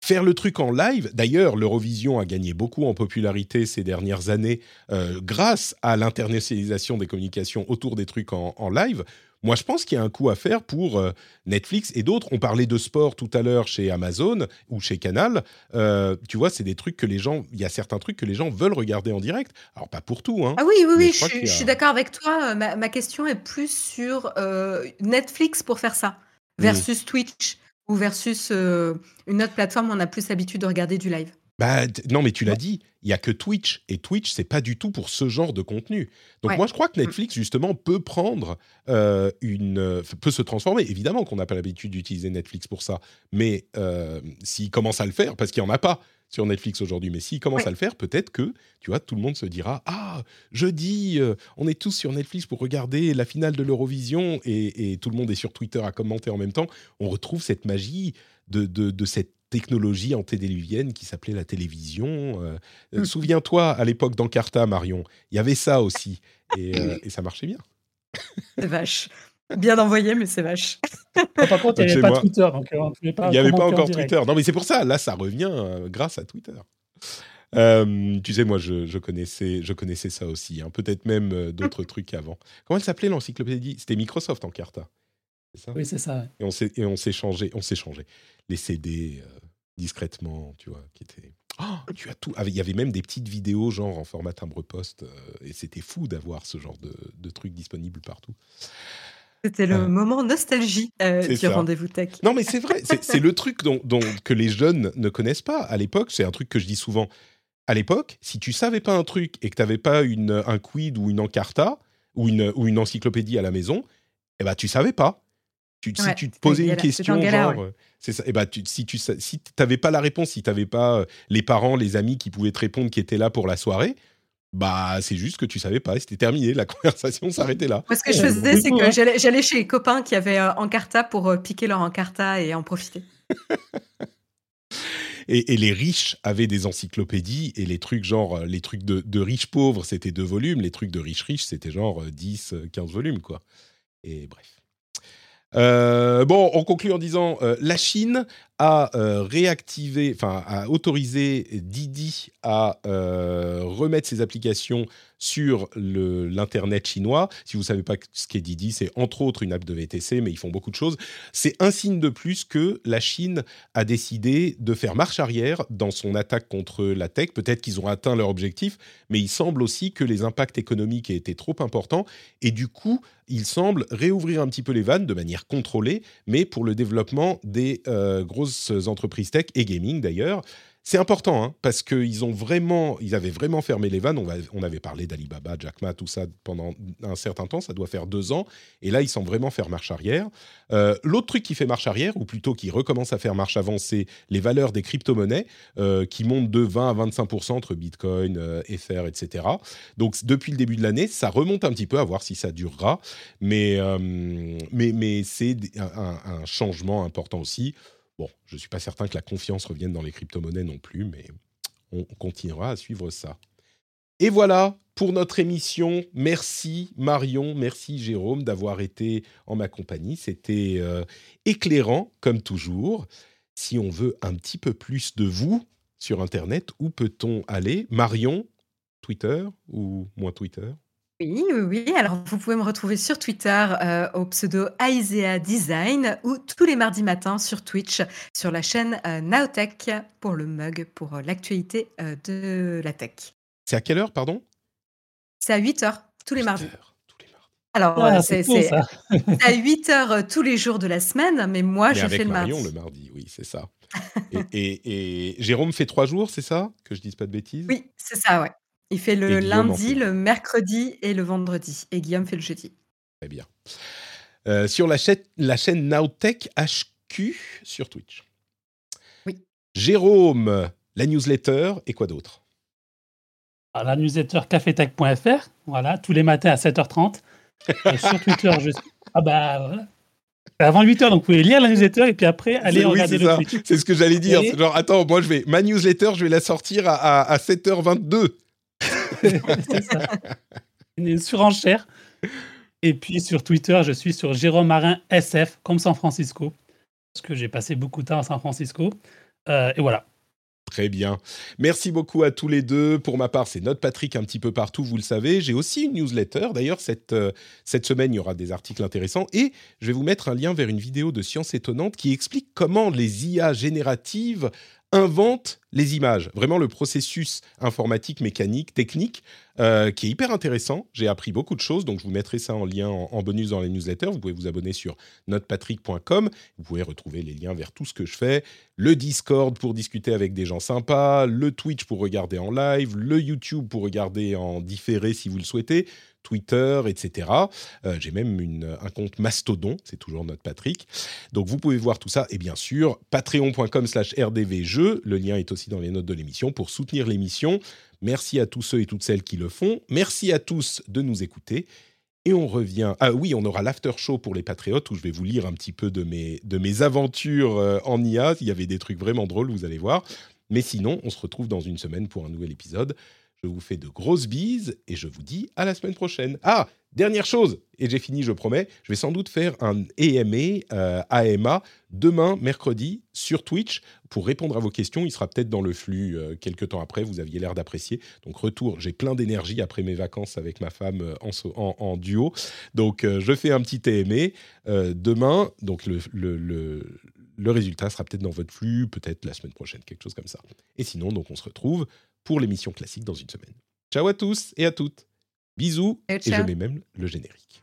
Faire le truc en live, d'ailleurs, l'Eurovision a gagné beaucoup en popularité ces dernières années euh, grâce à l'internationalisation des communications autour des trucs en live. Moi, je pense qu'il y a un coup à faire pour euh, Netflix et d'autres. On parlait de sport tout à l'heure chez Amazon ou chez Canal. Euh, tu vois, c'est des trucs que les gens. Il y a certains trucs que les gens veulent regarder en direct. Alors, pas pour tout. Hein, ah oui, oui, oui, je, suis d'accord avec toi. Ma, question est plus sur euh, Netflix pour faire ça mmh. versus Twitch ou versus une autre plateforme où on a plus l'habitude de regarder du live. Bah, non, mais tu l'as dit, il y a que Twitch et Twitch c'est pas du tout pour ce genre de contenu. Donc moi je crois que mm. Netflix justement peut prendre euh, une peut se transformer. Évidemment qu'on n'a pas l'habitude d'utiliser Netflix pour ça, mais euh, s'il commence à le faire, parce qu'il y en a pas sur Netflix aujourd'hui, mais s'il commence à le faire, peut-être que tu vois tout le monde se dira ah jeudi euh, on est tous sur Netflix pour regarder la finale de l'Eurovision et, tout le monde est sur Twitter à commenter en même temps. On retrouve cette magie de, de, de cette technologie antédiluvienne qui s'appelait la télévision. Euh, euh, mmh. Souviens-toi, à l'époque d'Encarta, Marion, il y avait ça aussi, et, euh, (coughs) ça marchait bien. C'est vache. Bien envoyé, mais c'est vache. par contre, il n'y avait pas Twitter. Donc, il n'y avait pas encore Twitter. Non, mais c'est pour ça. Là, ça revient grâce à Twitter. tu sais, moi, je, connaissais, je connaissais ça aussi. Hein. Peut-être même d'autres trucs avant. Comment elle s'appelait l'encyclopédie? C'était Microsoft Encarta. Oui, c'est ça. Et on s'est on s'est changé, on s'est changé les CD euh, discrètement, tu vois, qui étaient. Oh, tu as tout. Il y avait même des petites vidéos genre en format timbre-poste euh, et c'était fou d'avoir ce genre de, de trucs disponibles partout. C'était le euh. moment nostalgie du rendez-vous tech. Non, mais c'est vrai, c'est le truc dont, dont, que les jeunes ne connaissent pas. À l'époque, c'est un truc que je dis souvent. À l'époque, si tu savais pas un truc et que tu n'avais pas une, un quid ou une encarta ou une, ou une encyclopédie à la maison, eh ben, tu savais pas. Tu, si tu te posais une question, genre, euh, c'est ça. Et bah, tu, si tu si t'avais pas la réponse, si tu n'avais pas euh, les parents, les amis qui pouvaient te répondre, qui étaient là pour la soirée, bah c'est juste que tu savais pas. C'était terminé. La (laughs) conversation s'arrêtait là. Moi, ce que je faisais, c'est que j'allais chez les copains qui avaient euh, Encarta pour piquer leur Encarta et en profiter. (laughs) Et, les riches avaient des encyclopédies et les trucs genre les trucs de, de riches pauvres c'était deux volumes, les trucs de riches riches c'était genre 10, 15 volumes quoi. Et bref. Euh, bon, on conclut en disant euh, la Chine a euh, réactivé, enfin a autorisé Didi à remettre ses applications sur l'internet chinois. Si vous savez pas ce qu'est Didi, c'est entre autres une app de VTC, mais ils font beaucoup de choses. C'est un signe de plus que la Chine a décidé de faire marche arrière dans son attaque contre la tech. Peut-être qu'ils ont atteint leur objectif, mais il semble aussi que les impacts économiques aient été trop importants et du coup, il semble réouvrir un petit peu les vannes de manière contrôlée, mais pour le développement des euh, grosses entreprises tech et gaming d'ailleurs. C'est important hein, parce qu'ils ont vraiment, ils avaient vraiment fermé les vannes. On, avait parlé d'Alibaba, Jack Ma, tout ça pendant un certain temps. Ça doit faire deux ans. Et là, ils semblent vraiment faire marche arrière. Euh, l'autre truc qui fait marche arrière, ou plutôt qui recommence à faire marche avant, c'est les valeurs des crypto-monnaies euh, qui montent de 20 à 25% entre Bitcoin, euh, Ether, etc. Donc depuis le début de l'année, ça remonte un petit peu à voir si ça durera. Mais, mais, mais c'est un changement important aussi. Bon, je ne suis pas certain que la confiance revienne dans les crypto-monnaies non plus, mais on continuera à suivre ça. Et voilà pour notre émission. Merci Marion, merci Jérôme d'avoir été en ma compagnie. C'était euh, éclairant comme toujours. Si on veut un petit peu plus de vous sur Internet, où peut-on aller? Marion, Twitter ou moins Twitter? Oui, oui, oui. Alors, vous pouvez me retrouver sur Twitter euh, au pseudo Aisea Design ou tous les mardis matins sur Twitch sur la chaîne euh, Naotech pour le mug pour euh, l'actualité de la tech. C'est à quelle heure, pardon? C'est à 8 h tous les mardis. tous les mardis. Alors, ah, c'est à 8 h tous les jours de la semaine, mais moi, je fais le mardi. le mardi, oui, c'est ça. (laughs) et, et, Jérôme fait trois jours, c'est ça? Que je dise pas de bêtises? Oui, c'est ça, ouais. Il fait le lundi, le mercredi et le vendredi. Et Guillaume fait le jeudi. Très bien. Euh, sur la chaîne, la chaîne Nowtech HQ sur Twitch. Oui. Jérôme, la newsletter et quoi d'autre? Ah, La newsletter cafetech.fr, voilà, tous les matins à 7h30. et sur (laughs) Twitter, je Ah bah voilà. Avant 8 h donc vous pouvez lire la newsletter et puis après aller regarder le Twitch. C'est ce que j'allais dire. Genre, attends, moi je vais ma newsletter, je vais la sortir à, à, 7h22. (laughs) c'est ça. Une surenchère. Et puis sur Twitter, je suis sur Jérôme Marin SF, comme San Francisco, parce que j'ai passé beaucoup de temps à San Francisco. Euh, et voilà. Très bien. Merci beaucoup à tous les deux. Pour ma part, c'est Note Patrick un petit peu partout, vous le savez. J'ai aussi une newsletter. D'ailleurs, cette, euh, cette semaine, il y aura des articles intéressants. Et je vais vous mettre un lien vers une vidéo de Science étonnante qui explique comment les IA génératives invente les images. Vraiment le processus informatique, mécanique, technique, euh, qui est hyper intéressant. J'ai appris beaucoup de choses, donc je vous mettrai ça en lien en, bonus dans les newsletters. Vous pouvez vous abonner sur notepatrick.com. Vous pouvez retrouver les liens vers tout ce que je fais. Le Discord pour discuter avec des gens sympas, le Twitch pour regarder en live, le YouTube pour regarder en différé si vous le souhaitez. Twitter, etc. Euh, j'ai même un compte Mastodon, c'est toujours notre Patrick. Donc vous pouvez voir tout ça. Et bien sûr, patreon.com slash rdvjeux. Le lien est aussi dans les notes de l'émission pour soutenir l'émission. Merci à tous ceux et toutes celles qui le font. Merci à tous de nous écouter. Et on revient. Ah oui, on aura l'after show pour les patriotes où je vais vous lire un petit peu de mes, de mes aventures euh, en IA. Il y avait des trucs vraiment drôles, vous allez voir. Mais sinon, on se retrouve dans une semaine pour un nouvel épisode. Je vous fais de grosses bises et je vous dis à la semaine prochaine. Ah, dernière chose, et j'ai fini, je promets, je vais sans doute faire un EMA, euh, AMA, demain, mercredi, sur Twitch, pour répondre à vos questions. Il sera peut-être dans le flux euh, quelques temps après, vous aviez l'air d'apprécier. Donc retour, j'ai plein d'énergie après mes vacances avec ma femme euh, en, duo. Donc je fais un petit EMA demain, donc le, le résultat sera peut-être dans votre flux, peut-être la semaine prochaine, quelque chose comme ça. Et sinon, donc on se retrouve pour l'émission classique dans une semaine. Ciao à tous et à toutes. Bisous. Et, et je mets même le générique.